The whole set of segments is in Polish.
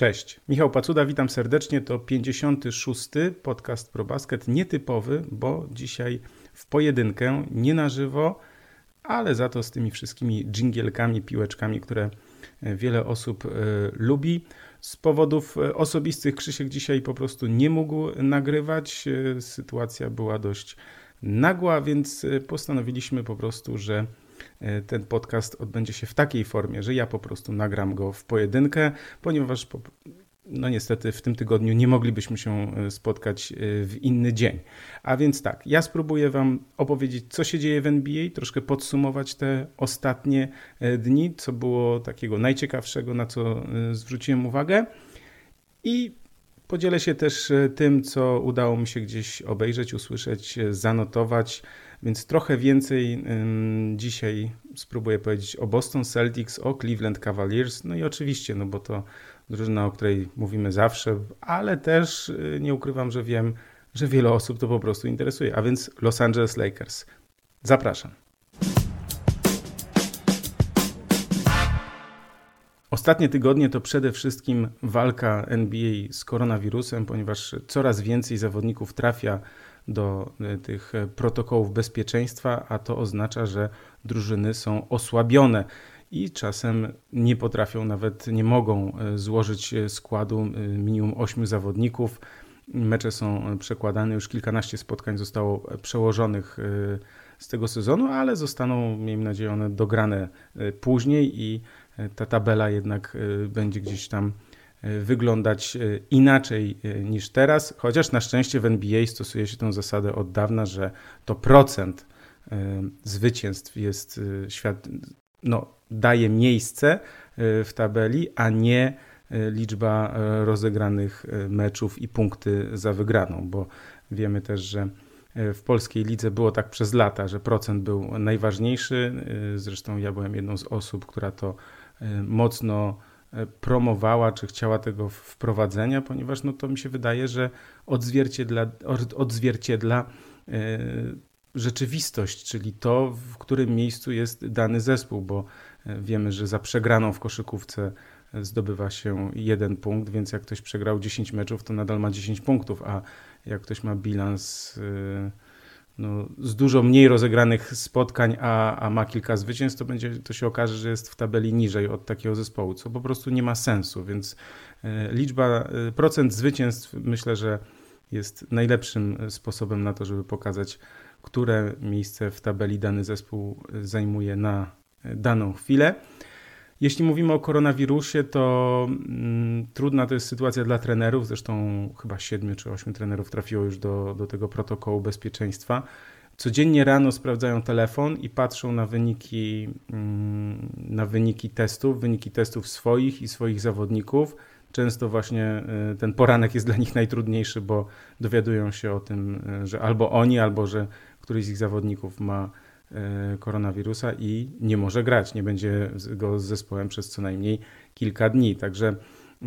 Cześć, Michał Pacuda, witam serdecznie. To 56. podcast ProBasket, nietypowy, bo dzisiaj w pojedynkę, nie na żywo, ale za to z tymi wszystkimi dżingielkami, piłeczkami, które wiele osób e, lubi. Z powodów e, osobistych Krzysiek dzisiaj po prostu nie mógł nagrywać. E, sytuacja była dość nagła, więc postanowiliśmy po prostu, że ten podcast odbędzie się w takiej formie, że ja po prostu nagram go w pojedynkę, ponieważ no niestety w tym tygodniu nie moglibyśmy się e, spotkać e, w inny dzień. A więc tak, ja spróbuję Wam opowiedzieć, co się dzieje w NBA, troszkę podsumować te ostatnie e, dni, co było takiego najciekawszego, na co zwróciłem uwagę. I podzielę się też tym, co udało mi się gdzieś obejrzeć, usłyszeć, zanotować. Więc trochę więcej dzisiaj spróbuję powiedzieć o Boston Celtics, o Cleveland Cavaliers, no i oczywiście, no bo to drużyna, o której mówimy zawsze, ale też y, nie ukrywam, że wiem, że wiele osób to po prostu interesuje, a więc Los Angeles Lakers. Zapraszam. Ostatnie tygodnie to przede wszystkim walka NBA z koronawirusem, ponieważ coraz więcej zawodników trafia do y, tych protokołów bezpieczeństwa, a to oznacza, że drużyny są osłabione i czasem nie potrafią, nawet nie mogą e, złożyć e, składu e, minimum 8 zawodników. Mecze są przekładane, już kilkanaście spotkań zostało przełożonych z tego sezonu, ale zostaną, miejmy nadzieję, one dograne później i ta tabela jednak będzie gdzieś tam wyglądać inaczej niż teraz, chociaż na szczęście w NBA stosuje się tę zasadę od dawna, że to procent zwycięstw jest świat, no, daje miejsce e, w tabeli, a nie e, liczba e, rozegranych meczów i punkty za wygraną, bo wiemy też, że w polskiej lidze było tak przez lata, że procent był najważniejszy. Zresztą ja byłem jedną z osób, która to mocno promowała, czy chciała tego wprowadzenia, ponieważ no to mi się wydaje, że odzwierciedla, odzwierciedla rzeczywistość, czyli to, w którym miejscu jest dany zespół, bo e, wiemy, że za przegraną w koszykówce e, zdobywa się jeden punkt, więc jak ktoś przegrał 10 meczów, to nadal ma 10 punktów, a jak ktoś ma bilans e, no, z dużo mniej rozegranych spotkań, a, a ma kilka zwycięstw, to, będzie, to się okaże, że jest w tabeli niżej od takiego zespołu, co po prostu nie ma sensu, więc liczba, procent zwycięstw myślę, że jest najlepszym sposobem na to, żeby pokazać które miejsce w tabeli dany zespół zajmuje na daną chwilę. Jeśli mówimy o koronawirusie, to mm, trudna to jest sytuacja dla trenerów. Zresztą chyba siedmiu czy ośmiu trenerów trafiło już do, do tego protokołu bezpieczeństwa. Codziennie rano sprawdzają telefon i patrzą na wyniki, mm, na wyniki testów, wyniki testów swoich i swoich zawodników. Często właśnie y, ten poranek jest dla nich najtrudniejszy, bo dowiadują się o tym, y, że albo oni, albo że któryś z ich zawodników ma koronawirusa i nie może grać, nie będzie go z zespołem przez co najmniej kilka dni. Także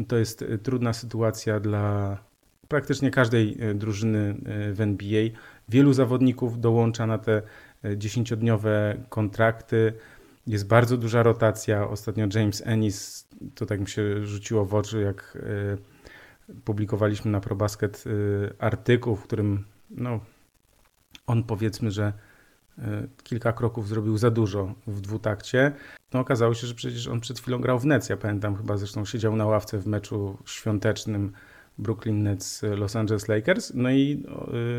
to jest e, trudna sytuacja dla praktycznie każdej e, drużyny w NBA. Wielu zawodników dołącza na te dziesięciodniowe kontrakty. Jest bardzo duża rotacja. Ostatnio James Ennis, to tak mi się rzuciło w oczy, jak publikowaliśmy na ProBasket artykuł, w którym no, on powiedzmy, że e, kilka kroków zrobił za dużo w dwutakcie. No okazało się, że przecież on przed chwilą grał w Nets. Ja pamiętam, chyba zresztą siedział na ławce w meczu świątecznym Brooklyn Nets Los Angeles Lakers. No i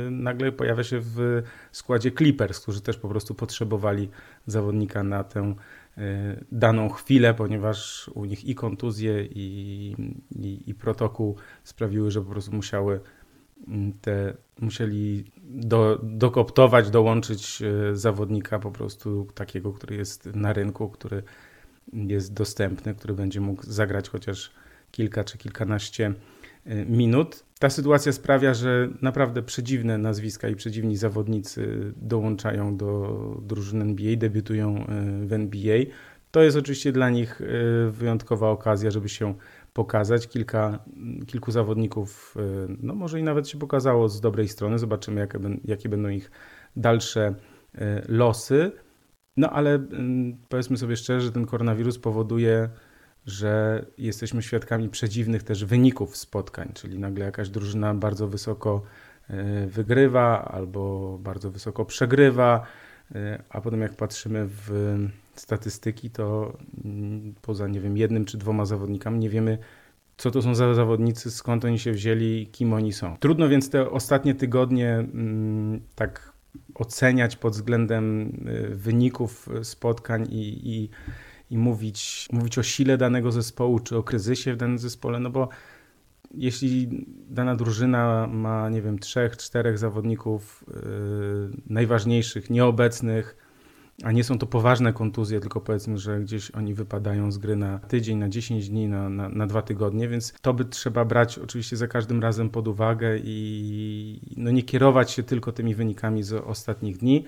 yy, nagle pojawia się w składzie Clippers, którzy też po prostu potrzebowali zawodnika na tę yy, daną chwilę, ponieważ u nich i kontuzje, i, i, i protokół sprawiły, że po prostu musiały te musieli do, dokoptować, dołączyć e, zawodnika po prostu takiego, który jest na rynku, który jest dostępny, który będzie mógł zagrać chociaż kilka czy kilkanaście e, minut. Ta sytuacja sprawia, że naprawdę przedziwne nazwiska i przedziwni zawodnicy dołączają do drużyny NBA, debiutują e, w NBA. To jest oczywiście dla nich wyjątkowa okazja, żeby się pokazać. Kilka, kilku zawodników, y, no może i nawet się pokazało z dobrej strony. Zobaczymy, jakie, jakie będą ich dalsze y, losy. No ale y, powiedzmy sobie szczerze, że ten koronawirus powoduje, że jesteśmy świadkami przedziwnych też wyników spotkań, czyli nagle jakaś drużyna bardzo wysoko wygrywa albo bardzo wysoko przegrywa, a potem jak patrzymy w statystyki, to mm, poza nie wiem jednym czy dwoma zawodnikami nie wiemy co to są za zawodnicy, skąd oni się wzięli, kim oni są. Trudno więc te ostatnie tygodnie mm, tak oceniać pod względem y, wyników spotkań i, i, i mówić, mówić o sile danego zespołu czy o kryzysie w danym zespole, no bo jeśli dana drużyna ma, nie wiem, trzech, czterech zawodników yy, najważniejszych, nieobecnych, a nie są to poważne kontuzje, tylko powiedzmy, że gdzieś oni wypadają z gry na tydzień, na 10 dni, na, na, na dwa tygodnie, więc to by trzeba brać oczywiście za każdym razem pod uwagę i no nie kierować się tylko tymi wynikami z ostatnich dni.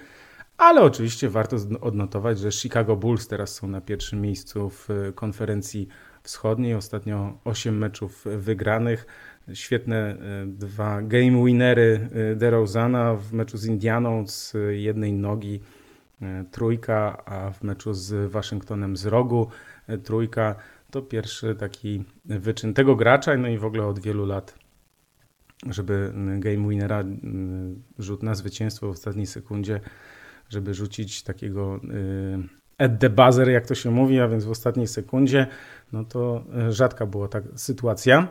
Ale oczywiście warto odnotować, że Chicago Bulls teraz są na pierwszym miejscu w konferencji wschodniej. Ostatnio 8 meczów wygranych. Świetne e, dwa game winery e, DeRozana w meczu z Indianą z jednej nogi trójka, a w meczu z Waszyngtonem z rogu e, trójka. To pierwszy taki wyczyn tego gracza, no i w ogóle od wielu lat, żeby game winnera, rzut na zwycięstwo w ostatniej sekundzie, żeby rzucić takiego e, at the buzzer, jak to się mówi, a więc w ostatniej sekundzie, no to rzadka była ta sytuacja.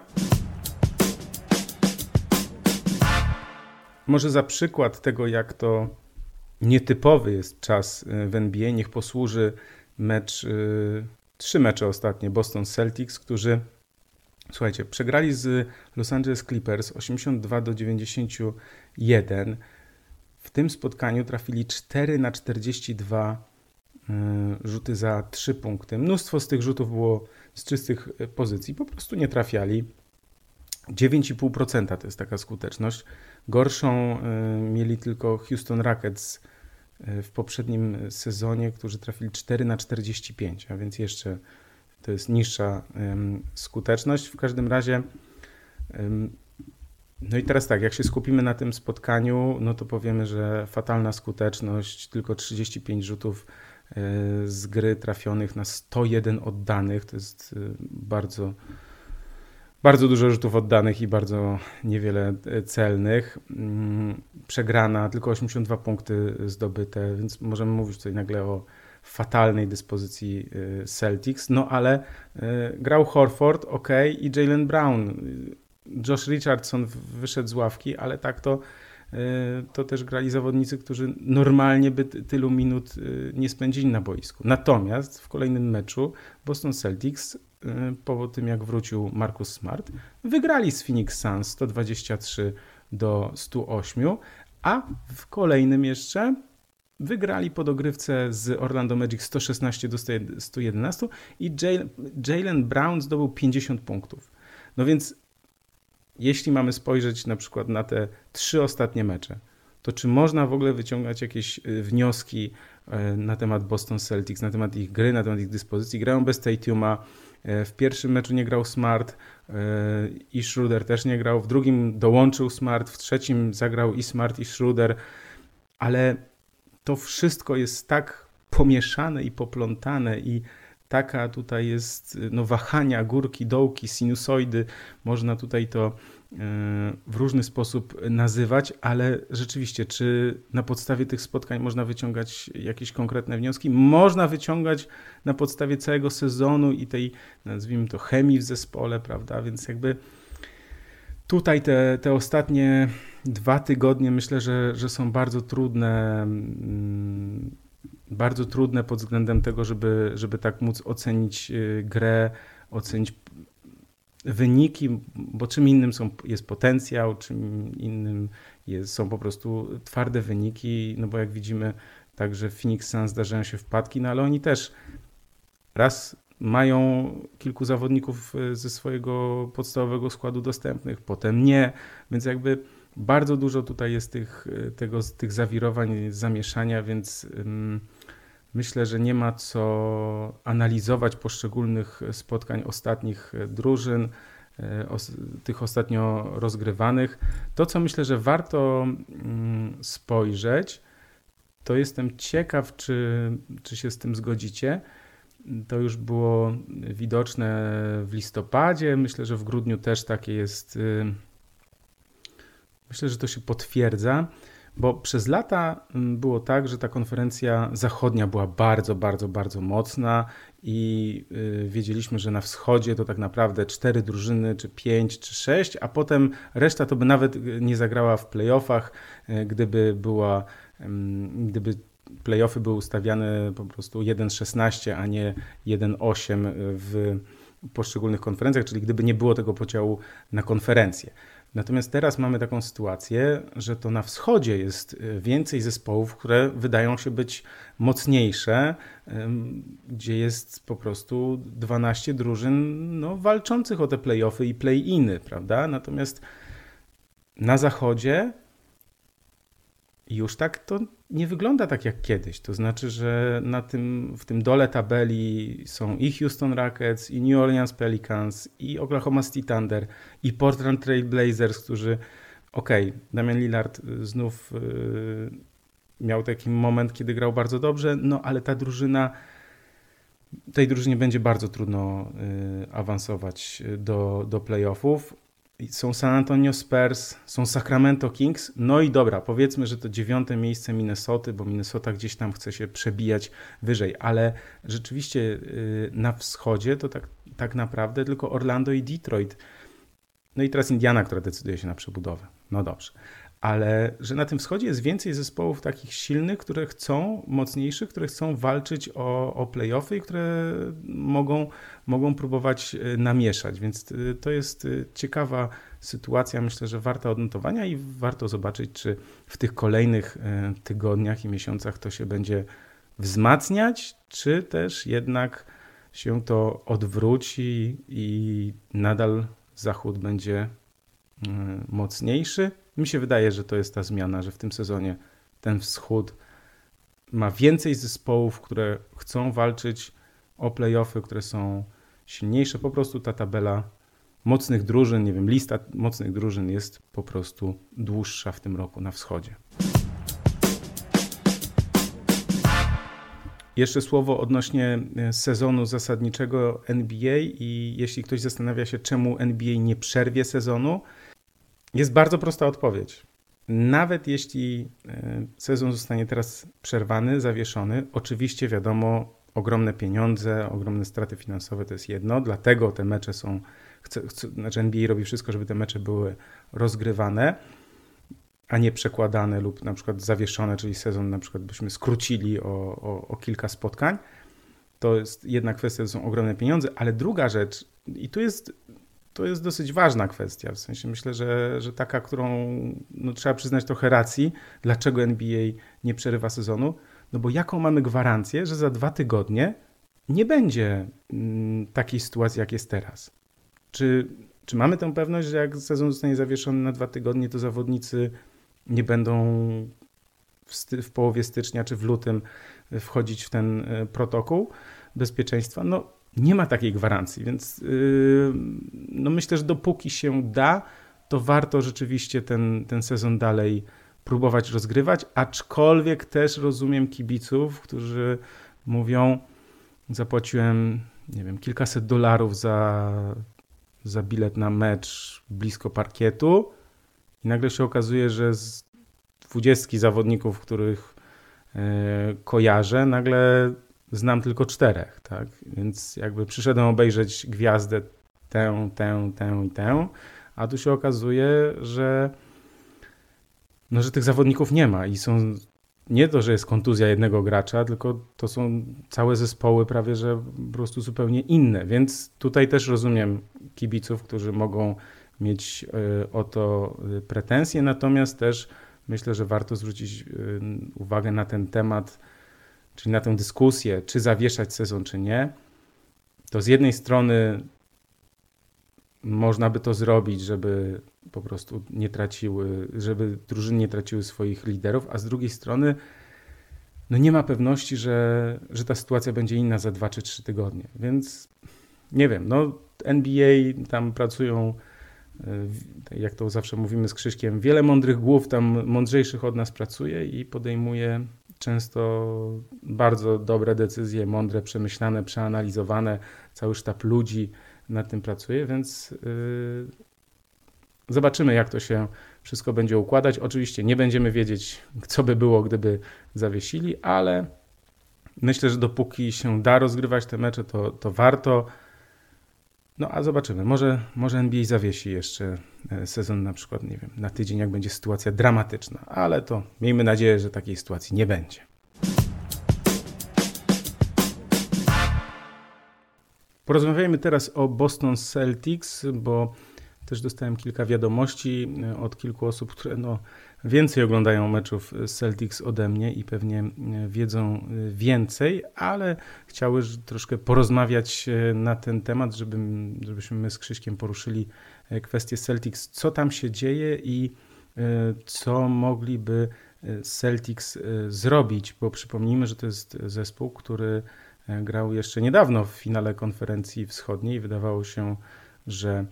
Może za przykład tego, jak to nietypowy jest czas y, w NBA. Niech posłuży mecz, y, trzy mecze ostatnie Boston Celtics, którzy słuchajcie, przegrali z Los Angeles Clippers 82 do 91. W tym spotkaniu trafili 4 na 42 y, rzuty za 3 punkty. Mnóstwo z tych rzutów było z czystych pozycji, po prostu nie trafiali. 9,5% to jest taka skuteczność. Gorszą mieli tylko Houston Rockets E, w poprzednim sezonie, którzy trafili 4 na 45, a więc jeszcze to jest niższa skuteczność. W każdym razie, no i teraz tak, jak się skupimy na tym spotkaniu, no to powiemy, że fatalna skuteczność, tylko 35 rzutów e, z gry trafionych na 101 oddanych, to jest bardzo bardzo dużo rzutów oddanych i bardzo niewiele e, celnych. Mm, przegrana, tylko 82 punkty zdobyte, więc możemy mówić tutaj nagle o fatalnej dyspozycji e, Celtics. No ale e, grał Horford, ok, i Jalen Brown. Josh Richardson wyszedł z ławki, ale tak to to też grali zawodnicy, którzy normalnie by tylu minut nie spędzili na boisku. Natomiast w kolejnym meczu Boston Celtics po tym jak wrócił Marcus Smart, wygrali z Phoenix Suns 123 do 108, a w kolejnym jeszcze wygrali po dogrywce z Orlando Magic 116 do 111 i Jalen Brown zdobył 50 punktów. No więc jeśli mamy spojrzeć na przykład na te trzy ostatnie mecze, to czy można w ogóle wyciągać jakieś y, wnioski y, na temat Boston Celtics, na temat ich gry, na temat ich dyspozycji? Grają bez Tatuma, w pierwszym meczu nie grał Smart e, i Schroeder też nie grał. W drugim dołączył Smart, w trzecim zagrał i Smart i Schroeder, ale to wszystko jest tak pomieszane i poplątane i taka tutaj jest no, wahania, górki, dołki, sinusoidy. Można tutaj to w różny sposób nazywać, ale rzeczywiście, czy na podstawie tych spotkań można wyciągać jakieś konkretne wnioski? Można wyciągać na podstawie całego sezonu i tej, nazwijmy to, chemii w zespole, prawda? Więc jakby tutaj te, te ostatnie dwa tygodnie myślę, że, że są bardzo trudne. Mm, bardzo trudne pod względem tego, żeby, żeby tak móc ocenić y, grę, ocenić wyniki, bo czym innym są, jest potencjał, czym innym jest, są po prostu twarde wyniki, no bo jak widzimy, także w Phoenix Suns zdarzają się wpadki, no ale oni też raz mają kilku zawodników e, ze swojego podstawowego składu dostępnych, potem nie, więc jakby bardzo dużo tutaj jest tych, e, tego, tych zawirowań, zamieszania, więc myślę, że nie ma co analizować poszczególnych spotkań ostatnich drużyn, e, tych ostatnio rozgrywanych. To, co myślę, że warto mm, spojrzeć, to jestem ciekaw, czy, czy się z tym zgodzicie, To już było widoczne w listopadzie. Myślę, że w grudniu też takie jest. Y, myślę, że to się potwierdza. Bo przez lata mm, było tak, że ta konferencja zachodnia była bardzo, bardzo, bardzo mocna i y, wiedzieliśmy, że na wschodzie to tak naprawdę cztery drużyny, czy pięć, czy sześć, a potem reszta to by nawet y, nie zagrała w playoffach, y, gdyby była, gdyby playoffy były ustawiane po prostu 1-16, a nie 1-8 w poszczególnych konferencjach, czyli gdyby nie było tego podziału na konferencje. Natomiast teraz mamy taką sytuację, że to na wschodzie jest y, więcej zespołów, które wydają się być mocniejsze, gdzie jest po prostu 12 drużyn no, walczących o te playoffy i play-iny, prawda? Natomiast na zachodzie już tak to nie wygląda tak jak kiedyś. To znaczy, że na tym, w tym dole tabeli są i Houston Rockets, i New Orleans Pelicans, i Oklahoma City Thunder, i Portland Trail Blazers, którzy, okej, okay, Damian Lillard znów yy, miał taki moment, kiedy grał bardzo dobrze, no ale ta drużyna, tej drużynie będzie bardzo trudno yy, awansować do, do playoffów są San Antonio Spurs, są Sacramento Kings, no i dobra, powiedzmy, że to dziewiąte miejsce Minnesoty, bo Minnesota gdzieś tam chce się przebijać wyżej, ale rzeczywiście y, na wschodzie to tak, tak naprawdę tylko Orlando i Detroit. No i teraz Indiana, która decyduje się na przebudowę. No dobrze ale że na tym wschodzie jest więcej zespołów takich silnych, które chcą, mocniejszych, które chcą walczyć o, o playoffy i które mogą, mogą próbować e, namieszać. Więc e, to jest e, ciekawa sytuacja, myślę, że warta odnotowania i warto zobaczyć, czy w tych kolejnych tygodniach i miesiącach to się będzie wzmacniać, czy też jednak się to odwróci i nadal Zachód będzie mocniejszy. Mi się wydaje, że to jest ta zmiana, że w tym sezonie ten wschód ma więcej zespołów, które chcą walczyć o playoffy, które są silniejsze. Po prostu ta tabela mocnych drużyn, nie wiem, lista mocnych drużyn jest po prostu dłuższa w tym roku na wschodzie. Jeszcze słowo odnośnie e, sezonu zasadniczego NBA i jeśli ktoś zastanawia się, czemu NBA nie przerwie sezonu, jest bardzo prosta odpowiedź. Nawet jeśli e, sezon zostanie teraz przerwany, zawieszony, oczywiście wiadomo, ogromne pieniądze, ogromne straty finansowe to jest jedno, dlatego te mecze są, chce, chce, znaczy NBA robi wszystko, żeby te mecze były rozgrywane, a nie przekładane lub na przykład zawieszone, czyli sezon na przykład byśmy skrócili o, o, o kilka spotkań. To jest jedna kwestia, to są ogromne pieniądze, ale druga rzecz, i tu jest to jest dosyć ważna kwestia. W sensie myślę, że, że taka, którą no, trzeba przyznać trochę racji, dlaczego NBA nie przerywa sezonu. No bo jaką mamy gwarancję, że za dwa tygodnie nie będzie mm, takiej sytuacji, jak jest teraz? Czy, czy mamy tę pewność, że jak sezon zostanie zawieszony na dwa tygodnie, to zawodnicy nie będą w, w połowie stycznia czy w lutym wchodzić w ten e, protokół bezpieczeństwa? No nie ma takiej gwarancji, więc yy, no myślę, że dopóki się da, to warto rzeczywiście ten, ten sezon dalej próbować rozgrywać, aczkolwiek też rozumiem kibiców, którzy mówią, zapłaciłem, nie wiem, kilkaset dolarów za, za bilet na mecz blisko parkietu i nagle się okazuje, że z dwudziestki zawodników, których yy, kojarzę, nagle znam tylko czterech, tak? Więc jakby przyszedłem obejrzeć gwiazdę tę, tę, tę i tę, a tu się okazuje, że no, że tych zawodników nie ma i są nie to, że jest kontuzja jednego gracza, tylko to są całe zespoły prawie, że po prostu zupełnie inne. Więc tutaj też rozumiem kibiców, którzy mogą mieć e, o to e, pretensje, natomiast też myślę, że warto zwrócić e, uwagę na ten temat czyli na tę dyskusję, czy zawieszać sezon, czy nie, to z jednej strony można by to zrobić, żeby po prostu nie traciły, żeby drużyny nie traciły swoich liderów, a z drugiej strony no nie ma pewności, że, że ta sytuacja będzie inna za dwa czy trzy tygodnie. Więc nie wiem, no NBA tam pracują, e, jak to zawsze mówimy z Krzyśkiem, wiele mądrych głów tam mądrzejszych od nas pracuje i podejmuje często bardzo dobre decyzje, mądre, przemyślane, przeanalizowane. Cały sztab ludzi nad tym pracuje, więc yy, zobaczymy, jak to się wszystko będzie układać. Oczywiście nie będziemy wiedzieć, co by było, gdyby zawiesili, ale myślę, że dopóki się da rozgrywać te mecze, to, to warto. No a zobaczymy. Może, może NBA zawiesi jeszcze sezon na przykład, nie wiem, na tydzień, jak będzie sytuacja dramatyczna, ale to miejmy nadzieję, że takiej sytuacji nie będzie. Porozmawiajmy teraz o Boston Celtics, bo też dostałem kilka wiadomości e, od kilku osób, które no, więcej oglądają meczów Celtics ode mnie i pewnie e, wiedzą e, więcej, ale chciały troszkę porozmawiać na ten temat, żeby, żebyśmy my z Krzyśkiem poruszyli kwestię Celtics, co tam się dzieje i co mogliby Celtics zrobić, bo przypomnijmy, że to jest zespół, który grał jeszcze niedawno w finale konferencji wschodniej. Wydawało się, że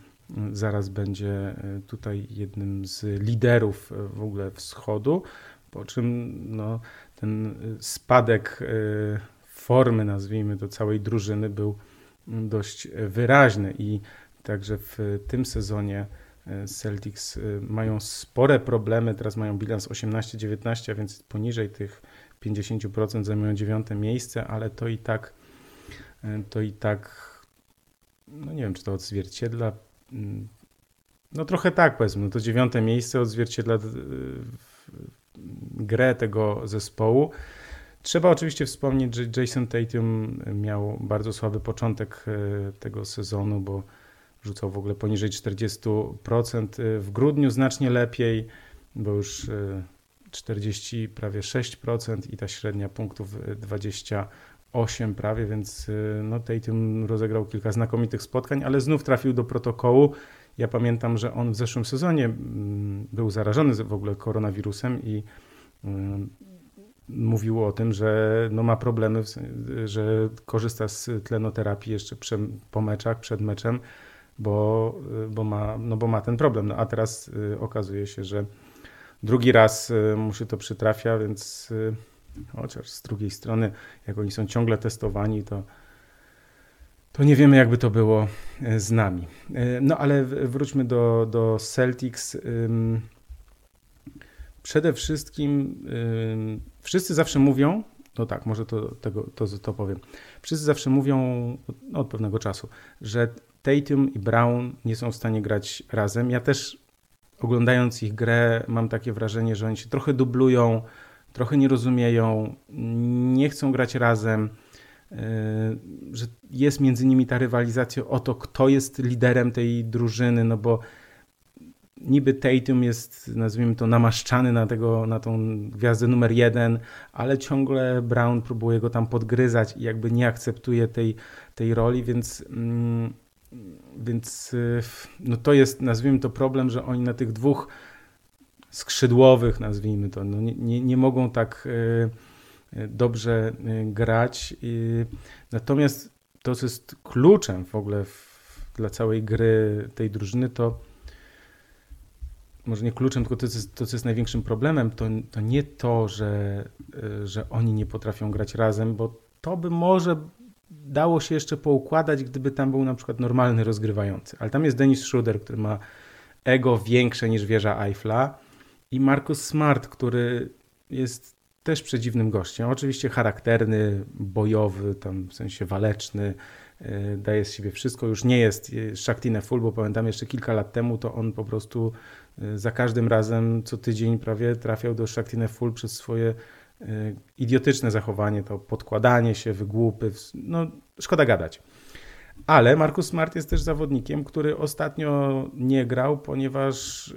zaraz będzie e, tutaj jednym z liderów e, w ogóle wschodu, po czym no, ten e, spadek formy, nazwijmy to, całej drużyny był dość wyraźny. I także w tym sezonie Celtics mają spore problemy, teraz mają bilans 18-19, a więc poniżej tych 50% zajmują dziewiąte miejsce, ale to i tak to i tak no nie wiem, czy to odzwierciedla Mm, no trochę tak powiedzmy, no to dziewiąte miejsce odzwierciedla grę tego zespołu. Trzeba oczywiście wspomnieć, że Jason Tatum miał bardzo słaby początek e, tego sezonu, bo rzucał w ogóle poniżej 40%. E, w grudniu znacznie lepiej, bo już 40 e, prawie 6% i ta średnia punktów 28 prawie, więc no Tatum rozegrał kilka znakomitych spotkań, ale znów trafił do protokołu. Ja pamiętam, że on w zeszłym sezonie mm, był zarażony w ogóle koronawirusem i mówił o tym, że no ma problemy, że korzysta z tlenoterapii jeszcze po meczach, przed meczem, bo, bo, ma, no bo ma ten problem. No a teraz y, okazuje się, że drugi raz y, mu się to przytrafia, więc y, chociaż z drugiej strony, jak oni są ciągle testowani, to to nie wiemy, jakby to było z nami. No ale wróćmy do, do Celtics. Przede wszystkim wszyscy zawsze mówią, no tak, może to, tego, to, to powiem. Wszyscy zawsze mówią od pewnego czasu, że Tatum i Brown nie są w stanie grać razem. Ja też oglądając ich grę mam takie wrażenie, że oni się trochę dublują, trochę nie rozumieją, nie chcą grać razem. E, że jest między nimi ta rywalizacja o to, kto jest liderem tej drużyny, no bo niby Tatum jest, nazwijmy to, namaszczany na, tego, na tą gwiazdę numer jeden, ale ciągle Brown próbuje go tam podgryzać i jakby nie akceptuje tej, tej roli, więc, mm, więc y, no to jest, nazwijmy to, problem, że oni na tych dwóch skrzydłowych, nazwijmy to, no nie, nie, nie mogą tak y, dobrze y, grać. Natomiast to, co jest kluczem w ogóle w, dla całej gry tej drużyny, to może nie kluczem, tylko to, to, co jest największym problemem, to, to nie to, że, że oni nie potrafią grać razem, bo to by może dało się jeszcze poukładać, gdyby tam był na przykład normalny rozgrywający. Ale tam jest Dennis Schroeder, który ma ego większe niż wieża Eiffla i Marcus Smart, który jest też przedziwnym gościem. Oczywiście charakterny, bojowy, tam w sensie waleczny, e, daje z siebie wszystko. Już nie jest e, Shaktine Full, bo pamiętam jeszcze kilka lat temu, to on po prostu e, za każdym razem, co tydzień prawie trafiał do Shaktine Full przez swoje idiotyczne zachowanie, to podkładanie się, wygłupy, no szkoda gadać. Ale Markus Smart jest też zawodnikiem, który ostatnio nie grał, ponieważ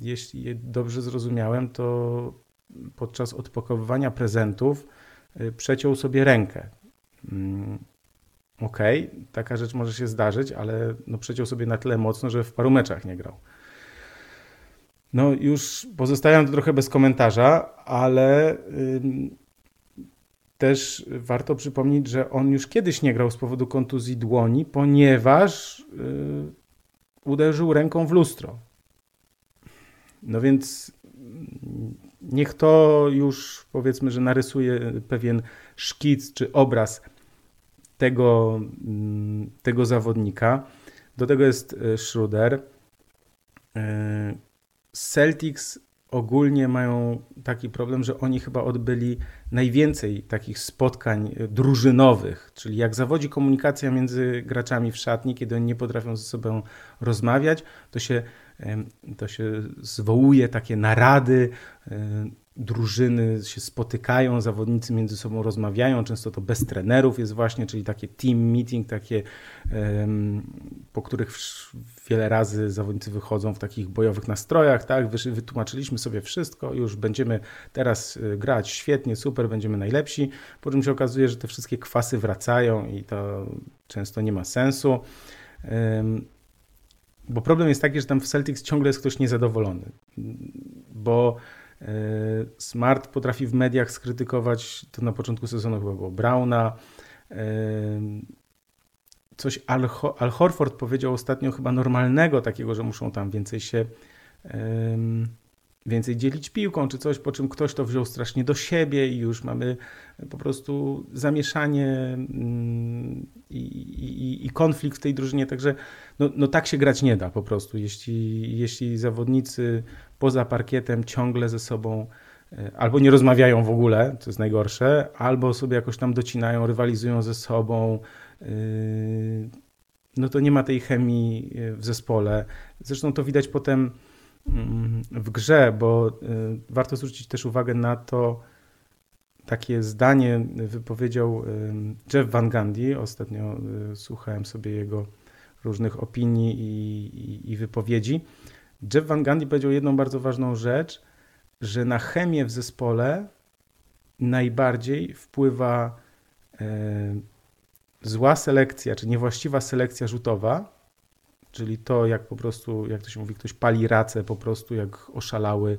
jeśli dobrze zrozumiałem, to podczas odpakowywania prezentów y, przeciął sobie rękę. Mm, okej, okay, taka rzecz może się zdarzyć, ale no przeciął sobie na tyle mocno, że w paru meczach nie grał. No już pozostawiam to trochę bez komentarza, ale też warto przypomnieć, że on już kiedyś nie grał z powodu kontuzji dłoni, ponieważ y, uderzył ręką w lustro. No więc niech to już powiedzmy, że narysuje pewien szkic czy obraz tego, tego zawodnika. Do tego jest e, Schroeder. E, Celtics ogólnie mają taki problem, że oni chyba odbyli najwięcej takich spotkań drużynowych, czyli jak zawodzi komunikacja między graczami w szatni, kiedy oni nie potrafią ze sobą rozmawiać, to się, to się zwołuje takie narady, drużyny się spotykają, zawodnicy między sobą rozmawiają, często to bez trenerów jest właśnie, czyli takie team meeting, takie, po których wiele razy zawodnicy wychodzą w takich bojowych nastrojach, tak, wytłumaczyliśmy sobie wszystko, już będziemy teraz y, grać świetnie, super, będziemy najlepsi, po czym się okazuje, że te wszystkie kwasy wracają i to często nie ma sensu. Bo problem jest taki, że tam w Celtics ciągle jest ktoś niezadowolony, bo Smart potrafi w mediach skrytykować, to na początku sezonu chyba było Brauna. E, coś Al, Al Horford powiedział ostatnio chyba normalnego takiego, że muszą tam więcej się więcej dzielić piłką czy coś, po czym ktoś to wziął strasznie do siebie i już mamy po prostu zamieszanie mm, i, i, i konflikt w tej drużynie. Także no, no tak się grać nie da po prostu. Jeśli, jeśli zawodnicy poza parkietem ciągle ze sobą e, albo nie rozmawiają w ogóle, to jest najgorsze, albo sobie jakoś tam docinają, rywalizują ze sobą, e, no to nie ma tej chemii e, w zespole. Zresztą to widać potem mm, w grze, bo warto zwrócić też uwagę na to, takie zdanie wypowiedział Jeff Van Gundy. Ostatnio słuchałem sobie jego różnych opinii i, i, i wypowiedzi. Jeff Van Gundy powiedział jedną bardzo ważną rzecz, że na chemię w zespole najbardziej wpływa e, zła selekcja, czy niewłaściwa selekcja rzutowa, czyli to, jak po prostu, jak to się mówi, ktoś pali racę po prostu, jak oszalały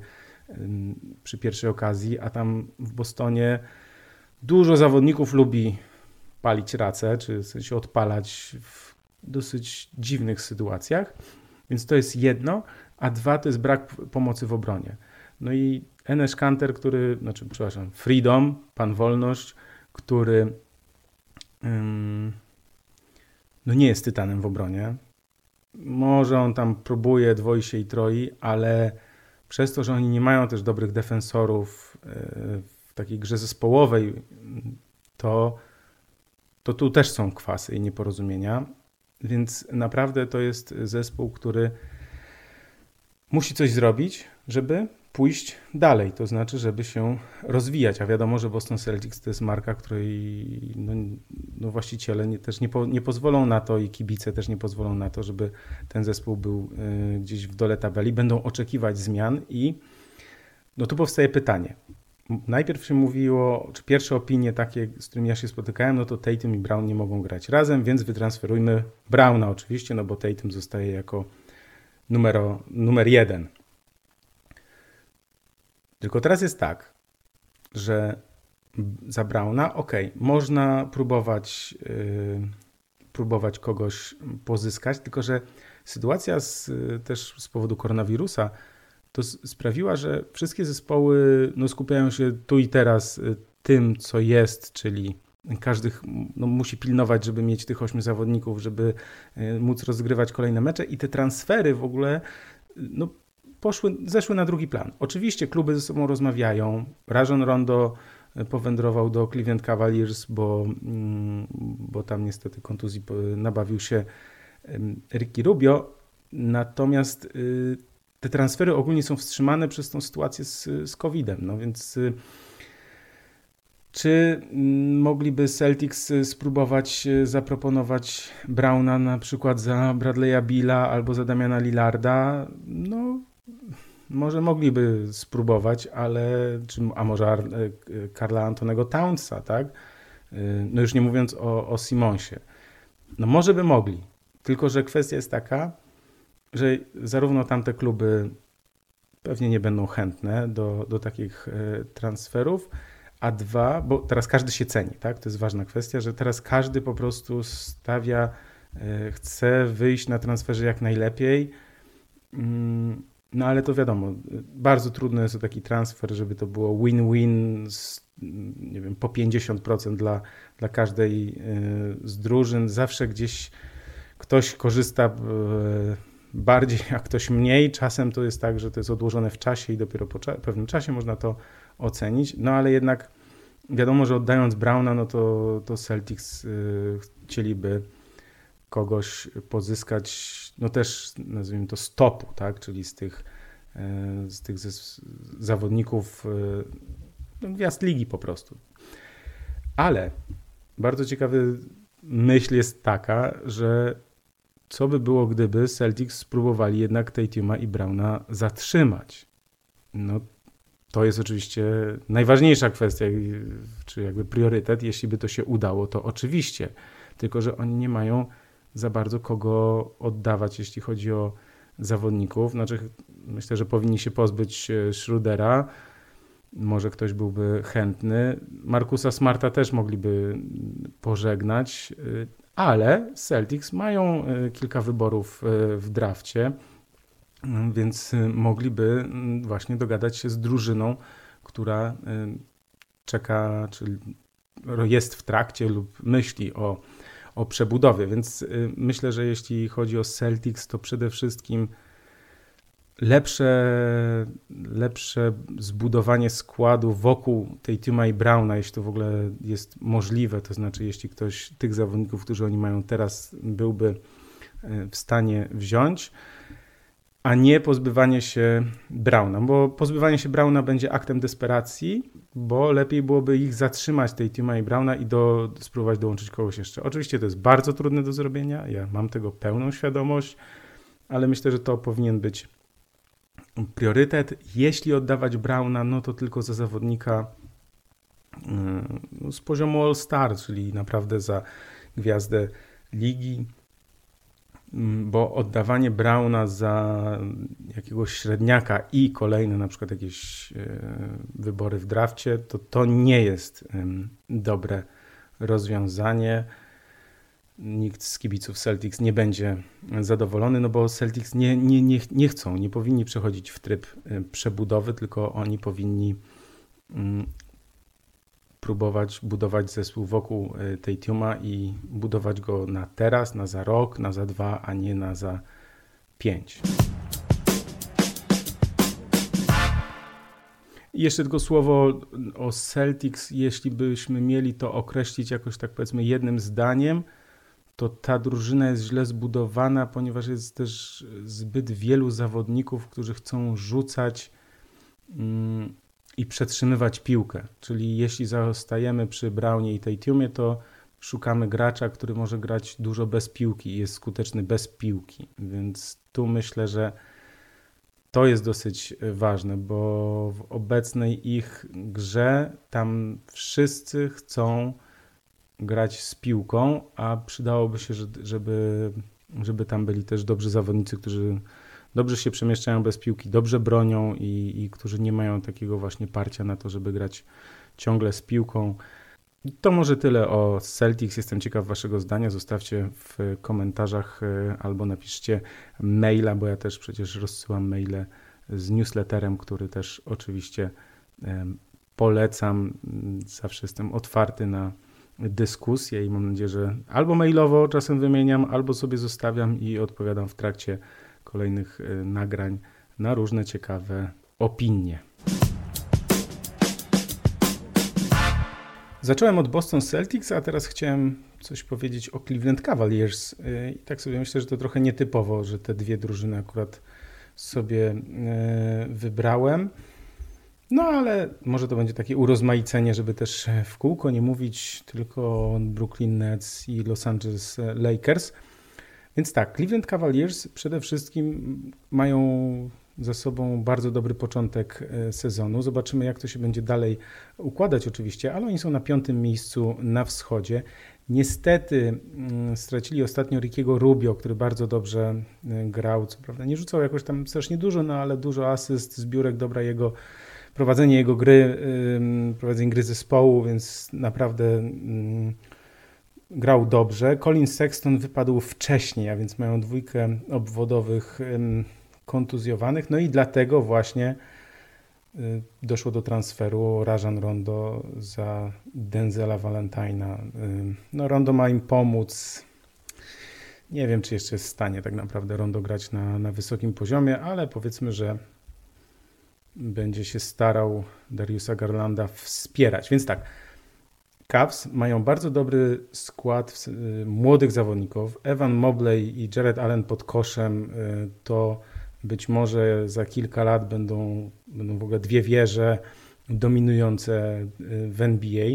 przy pierwszej okazji, a tam w Bostonie dużo zawodników lubi palić racę, czy w sensie odpalać w dosyć dziwnych sytuacjach. Więc to jest jedno a dwa to jest brak pomocy w obronie. No i Enes Kanter, który, znaczy, przepraszam, Freedom, Pan Wolność, który no nie jest tytanem w obronie. Może on tam próbuje, dwoi się i troi, ale przez to, że oni nie mają też dobrych defensorów e, w takiej grze zespołowej, to, to tu też są kwasy i nieporozumienia. Więc naprawdę to jest zespół, który musi coś zrobić, żeby pójść dalej, to znaczy, żeby się rozwijać. A wiadomo, że Boston Celtics to jest marka, której no, no właściciele nie, też nie, po, nie, pozwolą na to i kibice też nie pozwolą na to, żeby ten zespół był y, gdzieś w dole tabeli. Będą oczekiwać zmian i no tu powstaje pytanie. Najpierw się mówiło, czy pierwsze opinie takie, z którymi ja się spotykałem, no to Tatum i Brown nie mogą grać razem, więc wytransferujmy Browna oczywiście, no bo Tatum zostaje jako numero, numer jeden. Tylko teraz jest tak, że za Brauna, ok, można próbować, yy, próbować kogoś pozyskać, tylko że sytuacja z, też z powodu koronawirusa to sprawiła, że wszystkie zespoły no, skupiają się tu i teraz y, tym, co jest, czyli każdy no, musi pilnować, żeby mieć tych ośmiu zawodników, żeby e, móc rozgrywać kolejne mecze i te transfery w ogóle no, poszły, zeszły na drugi plan. Oczywiście kluby ze sobą rozmawiają. Rajon Rondo e, powędrował do Cleveland Cavaliers, bo, mm, bo tam niestety kontuzji nabawił się Ricky Rubio. Natomiast te transfery ogólnie są wstrzymane przez tą sytuację z, z COVID-em. No więc czy mm, mogliby Celtics y, spróbować y, zaproponować Browna na przykład za Bradley'a Billa albo za Damiana Lillarda? No, może mogliby spróbować, ale czy, a może y, Karla Antonego Townsa, tak? No już nie mówiąc o, o Simonsie. No może by mogli, tylko że kwestia jest taka, że zarówno tamte kluby pewnie nie będą chętne do, do takich transferów, a dwa, bo teraz każdy się ceni, tak? To jest ważna kwestia, że teraz każdy po prostu stawia, e, chce wyjść na transferze jak najlepiej. Mm, No ale to wiadomo, bardzo trudno jest to taki transfer, żeby to było win-win, nie wiem, po 50% dla, dla każdej e, z drużyn. Zawsze gdzieś ktoś korzysta e, bardziej, a ktoś mniej. Czasem to jest tak, że to jest odłożone w czasie i dopiero po pewnym czasie można to ocenić. No ale jednak wiadomo, że oddając Browna, no to, to Celtics y, chcieliby kogoś pozyskać, no też nazwijmy to stopu, tak, czyli z tych, y, z tych zawodników y, no, gwiazd ligi po prostu. Ale bardzo ciekawy myśl jest taka, że co by było, gdyby Celtics spróbowali jednak Tatuma i Browna zatrzymać? No, to jest oczywiście najważniejsza kwestia, czy jakby priorytet. Jeśli by to się udało, to oczywiście. Tylko, że oni nie mają za bardzo kogo oddawać, jeśli chodzi o zawodników. Znaczy, myślę, że powinni się pozbyć e, Schrudera. Może ktoś byłby chętny. Markusa Smarta też mogliby pożegnać, e, ale Celtics mają e, kilka wyborów w drafcie więc y, mogliby mm, właśnie dogadać się z drużyną, która y, czeka, czy jest w trakcie lub myśli o, o przebudowie. Więc y, myślę, że jeśli chodzi o Celtics, to przede wszystkim lepsze, lepsze zbudowanie składu wokół tej Tuma i Browna, jeśli to w ogóle jest możliwe, to znaczy jeśli ktoś tych zawodników, którzy oni mają teraz, byłby w stanie wziąć a nie pozbywanie się Brauna, bo pozbywanie się Brauna będzie aktem desperacji, bo lepiej byłoby ich zatrzymać, tej Tima i Brauna i do, spróbować dołączyć kogoś jeszcze. Oczywiście to jest bardzo trudne do zrobienia, ja mam tego pełną świadomość, ale myślę, że to powinien być priorytet. Jeśli oddawać Brauna, no to tylko za zawodnika yy, z poziomu All-Star, czyli naprawdę za gwiazdę ligi. Mm, bo oddawanie Brauna za jakiegoś średniaka i kolejne na przykład jakieś e, wybory w drafcie, to to nie jest dobre rozwiązanie. Nikt z kibiców Celtics nie będzie zadowolony, no bo Celtics nie, nie, nie, nie chcą, nie powinni przechodzić w tryb e, przebudowy, tylko oni powinni mm, próbować budować zespół wokół e, tej Tuma i budować go na teraz, na za rok, na za dwa, a nie na za pięć. I jeszcze tylko słowo o Celtics. Jeśli byśmy mieli to określić jakoś tak powiedzmy jednym zdaniem, to ta drużyna jest źle zbudowana, ponieważ jest też zbyt wielu zawodników, którzy chcą rzucać mm, i przetrzymywać piłkę. Czyli jeśli zostajemy przy Brownie i Tatumie, to szukamy gracza, który może grać dużo bez piłki i jest skuteczny bez piłki. Więc tu myślę, że to jest dosyć ważne, bo w obecnej ich grze tam wszyscy chcą grać z piłką, a przydałoby się, żeby, żeby tam byli też dobrzy zawodnicy, którzy dobrze się przemieszczają bez piłki, dobrze bronią i, i którzy nie mają takiego właśnie parcia na to, żeby grać ciągle z piłką. To może tyle o Celtics. Jestem ciekaw Waszego zdania. Zostawcie w komentarzach e, albo napiszcie maila, bo ja też przecież rozsyłam maile z newsletterem, który też oczywiście polecam. Zawsze jestem otwarty na dyskusję i mam nadzieję, że albo mailowo czasem wymieniam, albo sobie zostawiam i odpowiadam w trakcie kolejnych y, nagrań na różne ciekawe opinie. Zacząłem od Boston Celtics, a teraz chciałem coś powiedzieć o Cleveland Cavaliers. Y, I tak sobie myślę, że to trochę nietypowo, że te dwie drużyny akurat sobie y, wybrałem. No ale może to będzie takie urozmaicenie, żeby też w kółko nie mówić tylko o Brooklyn Nets i Los Angeles Lakers. Więc tak, Cleveland Cavaliers przede wszystkim mają za sobą bardzo dobry początek e, sezonu. Zobaczymy, jak to się będzie dalej układać, oczywiście, ale oni są na piątym miejscu na wschodzie. Niestety mm, stracili ostatnio Rickiego Rubio, który bardzo dobrze e, grał. Co prawda nie rzucał jakoś tam strasznie dużo, no ale dużo asyst, zbiórek, dobra jego prowadzenie jego gry, prowadzenie gry zespołu, więc naprawdę grał dobrze. Colin Sexton wypadł wcześniej, a więc mają dwójkę obwodowych kontuzjowanych, no i dlatego właśnie y, doszło do transferu Rajan Rondo za Denzela Valentina. No Rondo ma im pomóc. Nie wiem, czy jeszcze jest w stanie tak naprawdę Rondo grać na, na wysokim poziomie, ale powiedzmy, że będzie się starał Dariusa Garlanda wspierać. Więc tak, Cavs mają bardzo dobry skład y, młodych zawodników. Evan Mobley i Jared Allen pod koszem y, to być może za kilka lat będą, będą w ogóle dwie wieże dominujące y, w NBA.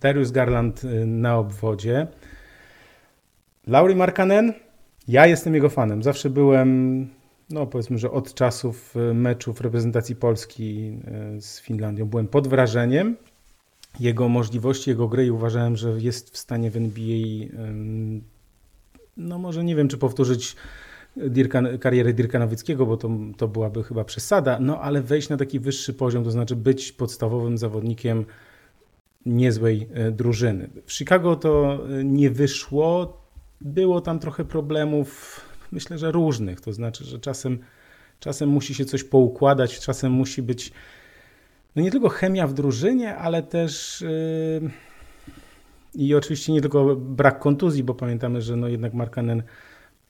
Darius Garland na obwodzie. Laurie Markanen, ja jestem jego fanem. Zawsze byłem, no powiedzmy, że od czasów meczów reprezentacji Polski z Finlandią byłem pod wrażeniem jego możliwości, jego gry i uważałem, że jest w stanie w NBA, no może nie wiem, czy powtórzyć Dirka, karierę Dirka Nowickiego, bo to, to byłaby chyba przesada, no ale wejść na taki wyższy poziom, to znaczy być podstawowym zawodnikiem niezłej e, drużyny. W Chicago to e, nie wyszło, było tam trochę problemów, myślę, że różnych, to znaczy, że czasem, czasem musi się coś poukładać, czasem musi być no nie tylko chemia w drużynie, ale też yy, i oczywiście nie tylko brak kontuzji, bo pamiętamy, że no jednak Markanen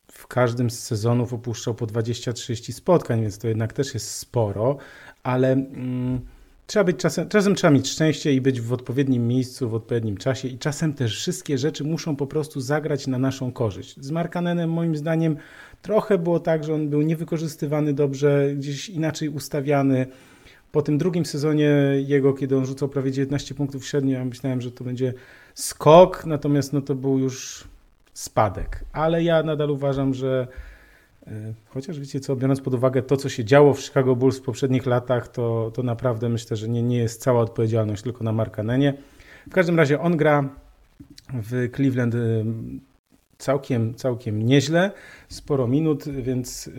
w każdym z sezonów opuszczał po 20-30 spotkań, więc to jednak też jest sporo, ale yy, trzeba być czasem, czasem trzeba mieć szczęście i być w odpowiednim miejscu, w odpowiednim czasie i czasem też wszystkie rzeczy muszą po prostu zagrać na naszą korzyść. Z Markanenem moim zdaniem trochę było tak, że on był niewykorzystywany dobrze, gdzieś inaczej ustawiany, po tym drugim sezonie jego, kiedy on rzucał prawie 19 punktów średnio, ja myślałem, że to będzie skok, natomiast no to był już spadek. Ale ja nadal uważam, że e, chociaż wiecie co, biorąc pod uwagę to, co się działo w Chicago Bulls w poprzednich latach, to, to naprawdę myślę, że nie, nie jest cała odpowiedzialność tylko na Markanenie. W każdym razie on gra w Cleveland e, całkiem, całkiem nieźle, sporo minut, więc e,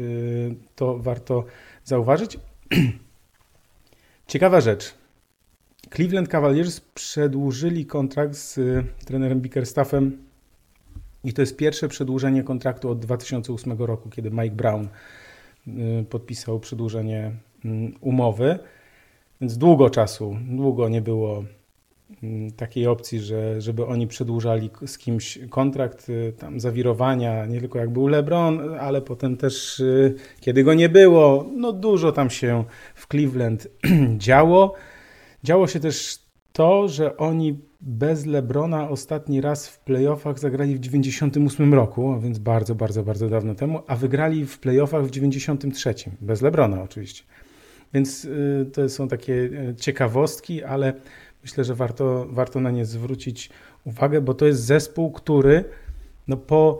to warto zauważyć. Ciekawa rzecz. Cleveland Cavaliers przedłużyli kontrakt z y, trenerem Bickerstaffem i to jest pierwsze przedłużenie kontraktu od 2008 roku, kiedy Mike Brown y, podpisał przedłużenie mm, umowy. Więc długo czasu, długo nie było takiej opcji, że, żeby oni przedłużali z kimś kontrakt, y, tam zawirowania, nie tylko jak był LeBron, ale potem też kiedy go nie było, no dużo tam się w Cleveland działo. Działo się też to, że oni bez Lebrona ostatni raz w playoffach zagrali w 98 roku, a więc bardzo, bardzo, bardzo dawno temu, a wygrali w playoffach w 93, bez Lebrona oczywiście. Więc y, to są takie y, ciekawostki, ale myślę, że warto, warto na nie zwrócić uwagę, bo to jest zespół, który no po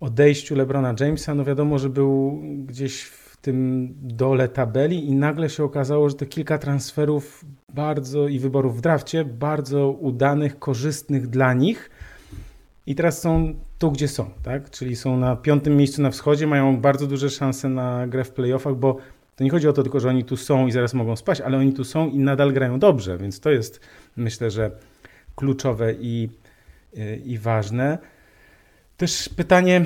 odejściu Lebrona Jamesa, no wiadomo, że był gdzieś w tym dole tabeli i nagle się okazało, że te kilka transferów bardzo i wyborów w drafcie, bardzo udanych, korzystnych dla nich i teraz są tu, gdzie są, tak? Czyli są na piątym miejscu na wschodzie, mają bardzo duże szanse na grę w playoffach, bo to nie chodzi o to tylko, że oni tu są i zaraz mogą spać, ale oni tu są i nadal grają dobrze, więc to jest myślę, że kluczowe i, i ważne. Też pytanie,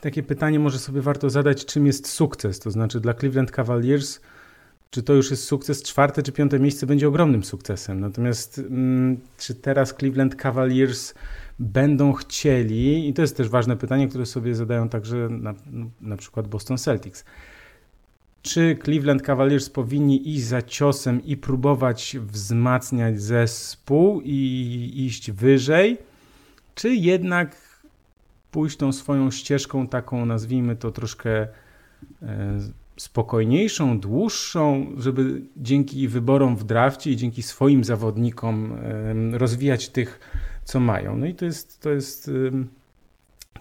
takie pytanie może sobie warto zadać, czym jest sukces? To znaczy dla Cleveland Cavaliers, czy to już jest sukces? Czwarte czy piąte miejsce będzie ogromnym sukcesem. Natomiast mm, czy teraz Cleveland Cavaliers będą chcieli, i to jest też ważne pytanie, które sobie zadają także na, na przykład Boston Celtics, czy Cleveland Cavaliers powinni iść za ciosem i próbować wzmacniać zespół i iść wyżej, czy jednak pójść tą swoją ścieżką, taką nazwijmy to troszkę e, spokojniejszą, dłuższą, żeby dzięki wyborom w drafcie i dzięki swoim zawodnikom rozwijać tych, co mają. No i to jest, to jest,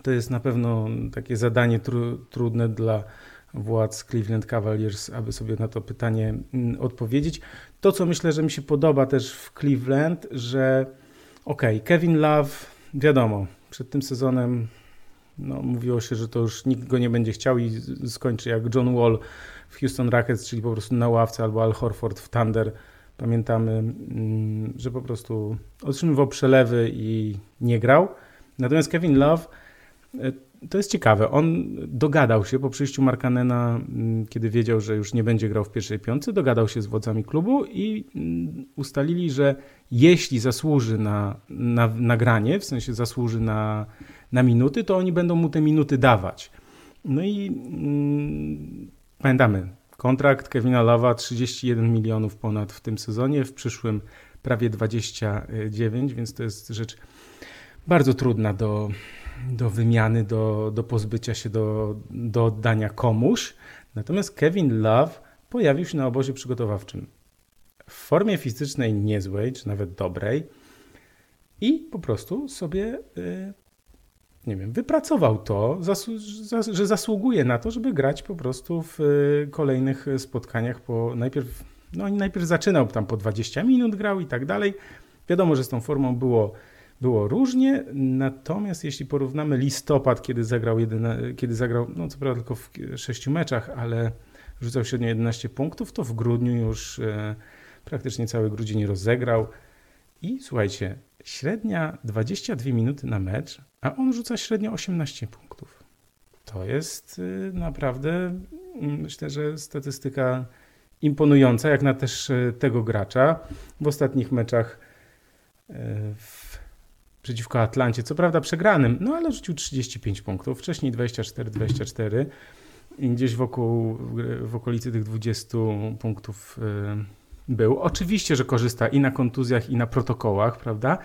to jest na pewno takie zadanie tru, trudne dla władz Cleveland Cavaliers, aby sobie na to pytanie mm, odpowiedzieć. To, co myślę, że mi się podoba też w Cleveland, że okej, okay, Kevin Love, wiadomo, przed tym sezonem no, mówiło się, że to już nikt go nie będzie chciał i skończy jak John Wall w Houston Rockets, czyli po prostu na ławce, albo Al Horford w Thunder. Pamiętamy, mm, że po prostu otrzymywał przelewy i nie grał. Natomiast Kevin Love, e, to jest ciekawe. On dogadał się po przyjściu Markanena, mm, kiedy wiedział, że już nie będzie grał w pierwszej piątce, dogadał się z wodzami klubu i mm, ustalili, że jeśli zasłuży na, na nagranie, w sensie zasłuży na, na minuty, to oni będą mu te minuty dawać. No i mm, pamiętamy, kontrakt Kevina Lava 31 milionów ponad w tym sezonie, w przyszłym prawie 29, więc to jest rzecz bardzo trudna do, do wymiany, do, do pozbycia się, do, do oddania komuś. Natomiast Kevin Love pojawił się na obozie przygotowawczym w formie fizycznej niezłej, czy nawet dobrej i po prostu sobie, y, nie wiem, wypracował to, że zasługuje na to, żeby grać po prostu w y, kolejnych spotkaniach po najpierw, no najpierw zaczynał tam po 20 minut grał i tak dalej. Wiadomo, że z tą formą było było różnie, natomiast jeśli porównamy listopad, kiedy zagrał, jedyna, kiedy zagrał no co prawda tylko w sześciu meczach, ale rzucał średnio 11 punktów, to w grudniu już e, praktycznie cały grudzień rozegrał. I słuchajcie, średnia 22 minuty na mecz, a on rzuca średnio 18 punktów. To jest e, naprawdę, mm, myślę, że statystyka imponująca, jak na też e, tego gracza. W ostatnich meczach w przeciwko Atlancie, co prawda przegranym, no ale rzucił 35 punktów, wcześniej 24-24 i gdzieś wokół, w okolicy tych 20 punktów y, był. Oczywiście, że korzysta i na kontuzjach, i na protokołach, prawda?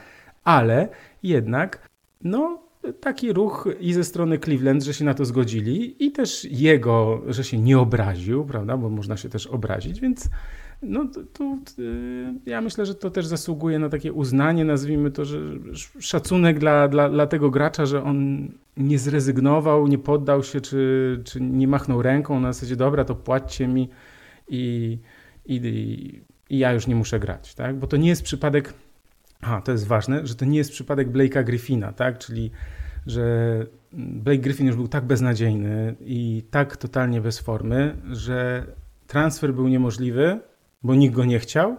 Ale jednak, no, taki ruch i ze strony Cleveland, że się na to zgodzili, i też jego, że się nie obraził, prawda? Bo można się też obrazić, więc no to, to, y, ja myślę, że to też zasługuje na takie uznanie, nazwijmy to, że szacunek dla, dla, dla tego gracza, że on nie zrezygnował, nie poddał się, czy, czy nie machnął ręką na zasadzie, dobra, to płaccie mi i, i, i ja już nie muszę grać, tak? Bo to nie jest przypadek, a to jest ważne, że to nie jest przypadek Blake'a Griffina, tak? Czyli, że Blake Griffin już był tak beznadziejny i tak totalnie bez formy, że transfer był niemożliwy, bo nikt go nie chciał,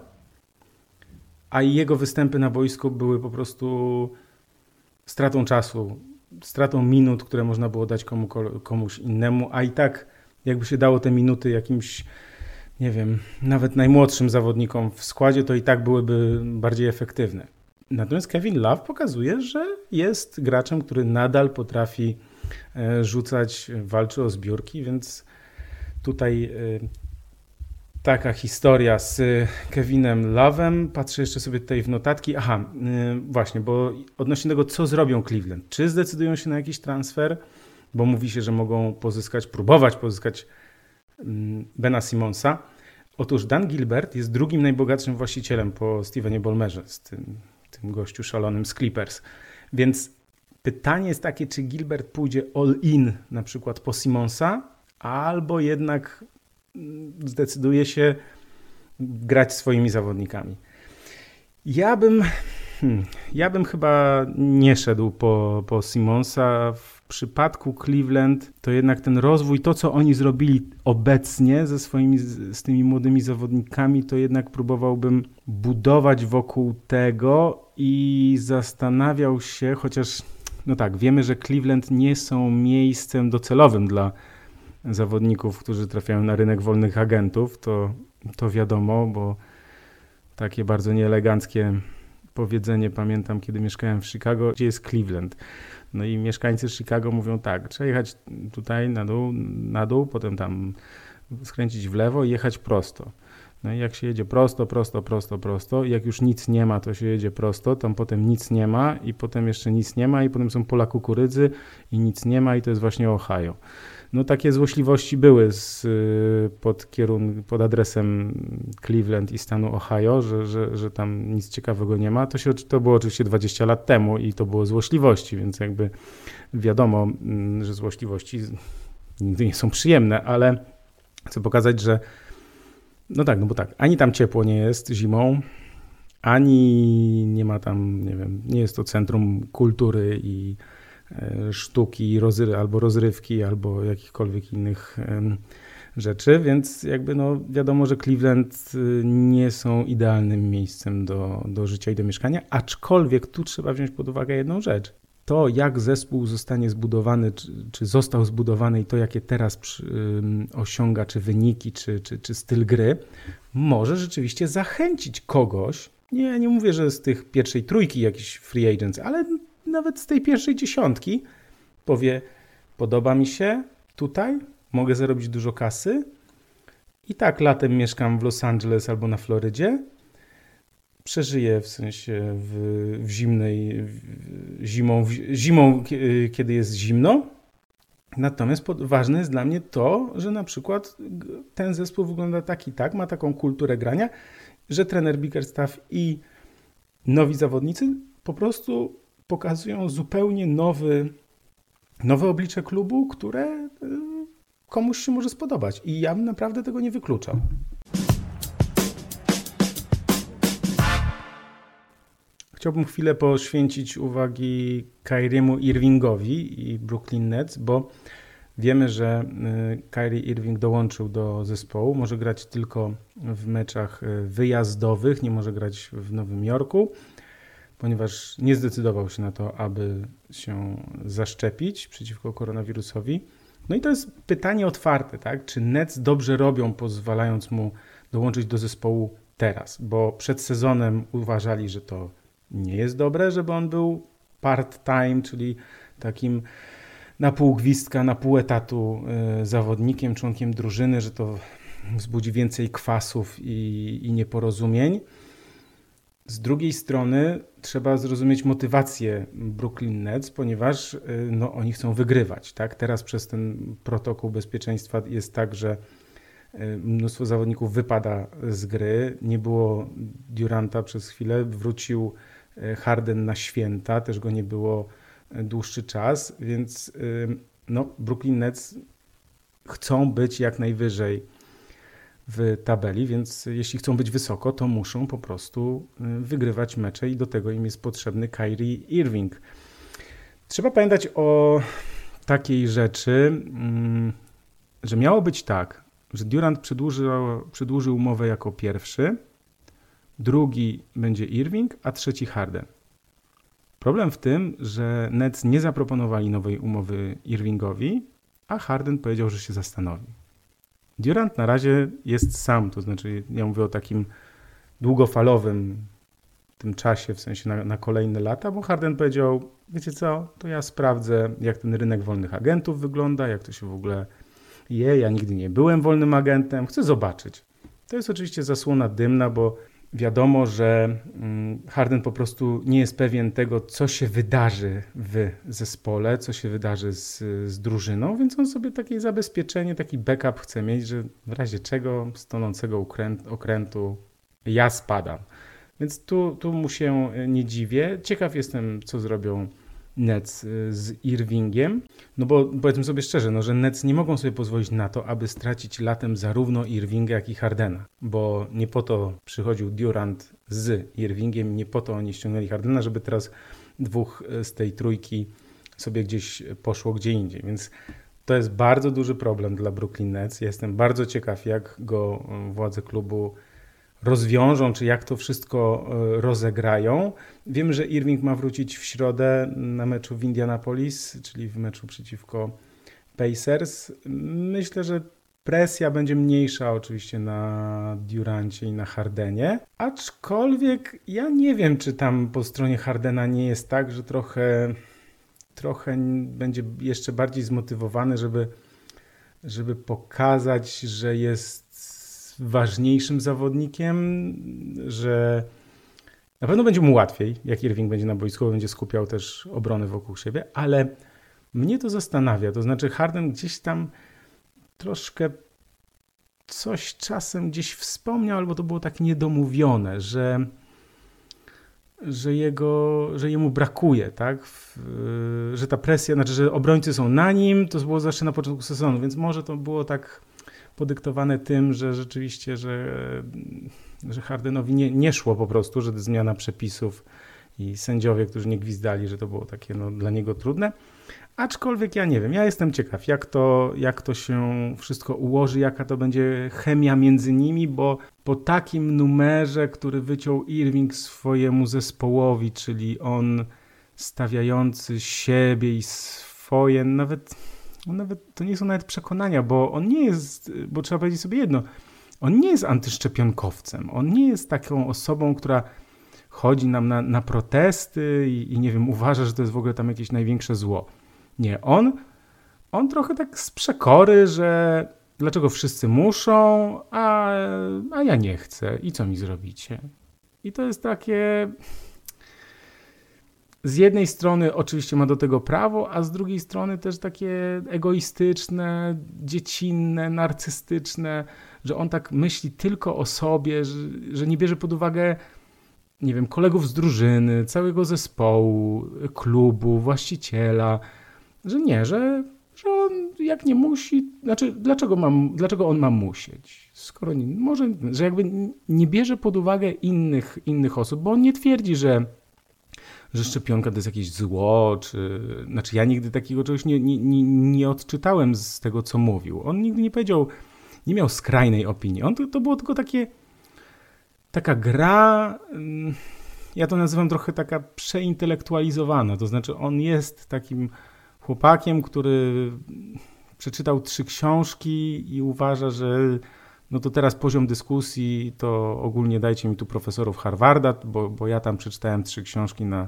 a jego występy na boisku były po prostu stratą czasu, stratą minut, które można było dać komu, komuś innemu, a i tak jakby się dało te minuty jakimś, nie wiem, nawet najmłodszym zawodnikom w składzie, to i tak byłyby bardziej efektywne. Natomiast Kevin Love pokazuje, że jest graczem, który nadal potrafi e, rzucać, walczy o zbiórki, więc tutaj e, taka historia z Kevinem Love'em. Patrzę jeszcze sobie tutaj w notatki. Aha, właśnie, bo odnośnie tego, co zrobią Cleveland. Czy zdecydują się na jakiś transfer? Bo mówi się, że mogą pozyskać, próbować pozyskać yy, Bena Simonsa. Otóż Dan Gilbert jest drugim najbogatszym właścicielem po Stevenie Bolmerze, z tym, tym gościu szalonym z Clippers. Więc pytanie jest takie, czy Gilbert pójdzie all in na przykład po Simonsa, albo jednak zdecyduje się grać swoimi zawodnikami. Ja bym, hmm, ja bym chyba nie szedł po, po Simonsa. W przypadku Cleveland to jednak ten rozwój, to co oni zrobili obecnie ze swoimi, z tymi młodymi zawodnikami, to jednak próbowałbym budować wokół tego i zastanawiał się, chociaż no tak, wiemy, że Cleveland nie są miejscem docelowym dla zawodników, którzy trafiają na rynek wolnych agentów, to, to wiadomo, bo takie bardzo nieeleganckie powiedzenie pamiętam, kiedy mieszkałem w Chicago, gdzie jest Cleveland. No i mieszkańcy Chicago mówią tak, trzeba jechać tutaj na dół, na dół, potem tam skręcić w lewo i jechać prosto. No i jak się jedzie prosto, prosto, prosto, prosto, jak już nic nie ma, to się jedzie prosto, tam potem nic nie ma i potem jeszcze nic nie ma i potem są pola kukurydzy i nic nie ma i to jest właśnie Ohio no takie złośliwości były z, y, pod, kierun pod adresem Cleveland i stanu Ohio, że, że, że tam nic ciekawego nie ma. To, się, to było oczywiście 20 lat temu i to było złośliwości, więc jakby wiadomo, mm, że złośliwości nigdy nie są przyjemne, ale chcę pokazać, że no tak, no bo tak, ani tam ciepło nie jest zimą, ani nie ma tam, nie wiem, nie jest to centrum kultury i sztuki, rozry albo rozrywki, albo jakichkolwiek innych rzeczy, więc jakby no wiadomo, że Cleveland y, nie są idealnym miejscem do, do życia i do mieszkania, aczkolwiek tu trzeba wziąć pod uwagę jedną rzecz. to, jak zespół zostanie zbudowany, czy, czy został zbudowany i to, jakie teraz przy, osiąga, czy wyniki, czy, czy, czy styl gry, może rzeczywiście zachęcić kogoś. Nie, nie mówię, że z tych pierwszej trójki jakiś free agents, ale nawet z tej pierwszej dziesiątki powie: Podoba mi się tutaj, mogę zarobić dużo kasy. I tak latem mieszkam w Los Angeles albo na Florydzie przeżyje w sensie w, w zimnej w, zimą, w, zimą, kiedy jest zimno. Natomiast pod, ważne jest dla mnie to, że na przykład ten zespół wygląda tak i tak, ma taką kulturę grania, że trener Bickerstaff i nowi zawodnicy po prostu pokazują zupełnie nowy, nowe oblicze klubu, które y, komuś się może spodobać. I ja bym naprawdę tego nie wykluczał. Chciałbym chwilę poświęcić uwagi Kyriemu Irvingowi i Brooklyn Nets, bo wiemy, że y, Kyrie Irving dołączył do zespołu. Może grać tylko w meczach y, wyjazdowych, nie może grać w Nowym Jorku, ponieważ nie zdecydował się na to, aby się zaszczepić przeciwko koronawirusowi. No i to jest pytanie otwarte, tak? Czy Nets dobrze robią, pozwalając mu dołączyć do zespołu teraz? Bo przed sezonem uważali, że to nie jest dobre, żeby on był part-time, czyli takim na pół gwizdka, na pół etatu y, zawodnikiem, członkiem drużyny, że to wzbudzi więcej kwasów i, i nieporozumień. Z drugiej strony trzeba zrozumieć motywację Brooklyn Nets, ponieważ y, no, oni chcą wygrywać. Tak? Teraz przez ten protokół bezpieczeństwa jest tak, że y, mnóstwo zawodników wypada z gry. Nie było Duranta przez chwilę, wrócił E, Harden na święta, też go nie było dłuższy czas, więc no, Brooklyn Nets chcą być jak najwyżej w tabeli, więc jeśli chcą być wysoko, to muszą po prostu wygrywać mecze i do tego im jest potrzebny Kyrie Irving. Trzeba pamiętać o takiej rzeczy, mm, że miało być tak, że Durant przedłużył, przedłużył umowę jako pierwszy, drugi będzie Irving, a trzeci Harden. Problem w tym, że Nets nie zaproponowali nowej umowy Irvingowi, a Harden powiedział, że się zastanowi. Durant na razie jest sam, to znaczy ja mówię o takim długofalowym tym czasie, w sensie na, na, kolejne lata, bo Harden powiedział, wiecie co, to ja sprawdzę, jak ten rynek wolnych agentów wygląda, jak to się w ogóle je, ja nigdy nie byłem wolnym agentem, chcę zobaczyć. To jest oczywiście zasłona dymna, bo wiadomo, że mm, Harden po prostu nie jest pewien tego, co się wydarzy w zespole, co się wydarzy z, z drużyną, więc on sobie takie zabezpieczenie, taki backup chce mieć, że w razie czego z tonącego okrętu ja spadam. Więc tu, tu mu się nie dziwię. Ciekaw jestem, co zrobią Nets y, z Irvingiem. No bo powiedzmy sobie szczerze, no, że Nets nie mogą sobie pozwolić na to, aby stracić latem zarówno Irvinga, jak i Hardena, bo nie po to przychodził Durant z Irvingiem, nie po to oni ściągnęli Hardena, żeby teraz dwóch y, z tej trójki sobie gdzieś poszło gdzie indziej, więc to jest bardzo duży problem dla Brooklyn Nets. jestem bardzo ciekaw, jak go y, władze klubu rozwiążą, czy jak to wszystko e, rozegrają. Wiem, że Irving ma wrócić w środę na meczu w Indianapolis, czyli w meczu przeciwko Pacers. Myślę, że presja będzie mniejsza oczywiście na Durancie i na Hardenie, aczkolwiek ja nie wiem, czy tam po stronie Hardena nie jest tak, że trochę, trochę będzie jeszcze bardziej zmotywowany, żeby, żeby pokazać, że jest ważniejszym zawodnikiem, że na pewno będzie mu łatwiej, jak Irving będzie na boisku, będzie skupiał też obronę wokół siebie, ale mnie to zastanawia. To znaczy, Harden gdzieś tam troszkę coś czasem gdzieś wspomniał, albo to było tak niedomówione, że, że, jego, że jemu brakuje, tak? W, że ta presja, znaczy, że obrońcy są na nim, to było zawsze na początku sezonu, więc może to było tak podyktowane tym, że rzeczywiście, że, że Hardenowi nie, nie szło po prostu, że zmiana przepisów i sędziowie, którzy nie gwizdali, że to było takie no, dla niego trudne. Aczkolwiek ja nie wiem, ja jestem ciekaw, jak to, jak to się wszystko ułoży, jaka to będzie chemia między nimi, bo po takim numerze, który wyciął Irving swojemu zespołowi, czyli on stawiający siebie i swoje, nawet, no nawet to nie są nawet przekonania, bo on nie jest, bo trzeba powiedzieć sobie jedno, on nie jest antyszczepionkowcem, on nie jest taką osobą, która chodzi nam na, na protesty i, i, nie wiem, uważa, że to jest w ogóle tam jakieś największe zło. Nie, on, on trochę tak z przekory, że dlaczego wszyscy muszą, a, a ja nie chcę. I co mi zrobicie? I to jest takie. Z jednej strony oczywiście ma do tego prawo, a z drugiej strony też takie egoistyczne, dziecinne, narcystyczne, że on tak myśli tylko o sobie, że, że nie bierze pod uwagę nie wiem, kolegów z drużyny, całego zespołu, klubu, właściciela, że nie, że, że on jak nie musi, znaczy dlaczego, mam, dlaczego on ma musieć, skoro nie, może, że jakby nie bierze pod uwagę innych, innych osób, bo on nie twierdzi, że że szczepionka to jest jakieś zło, czy... Znaczy ja nigdy takiego czegoś nie, nie, nie, nie odczytałem z tego, co mówił. On nigdy nie powiedział, nie miał skrajnej opinii. On to, to było tylko takie taka gra, mm, ja to nazywam trochę taka przeintelektualizowana, to znaczy on jest takim chłopakiem, który przeczytał trzy książki i uważa, że no to teraz poziom dyskusji to ogólnie dajcie mi tu profesorów Harvarda, bo, bo ja tam przeczytałem trzy książki na,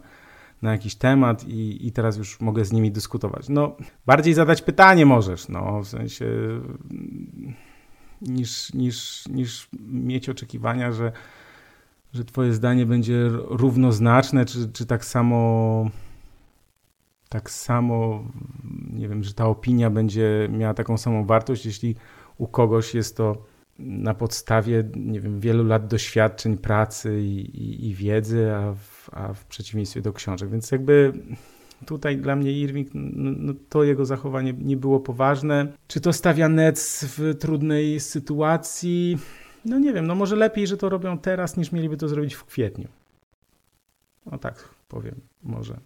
na jakiś temat i, i teraz już mogę z nimi dyskutować. No, bardziej zadać pytanie możesz, no, w sensie niż, niż, niż mieć oczekiwania, że, że Twoje zdanie będzie równoznaczne, czy, czy tak samo. Tak samo, nie wiem, że ta opinia będzie miała taką samą wartość, jeśli u kogoś jest to na podstawie, nie wiem, wielu lat doświadczeń, pracy i, i, i wiedzy, a w, a w przeciwieństwie do książek. Więc jakby Tutaj dla mnie Irving, no, no, to jego zachowanie nie było poważne. Czy to stawia Nets w trudnej sytuacji? No nie wiem, no może lepiej, że to robią teraz, niż mieliby to zrobić w kwietniu. No tak powiem, może.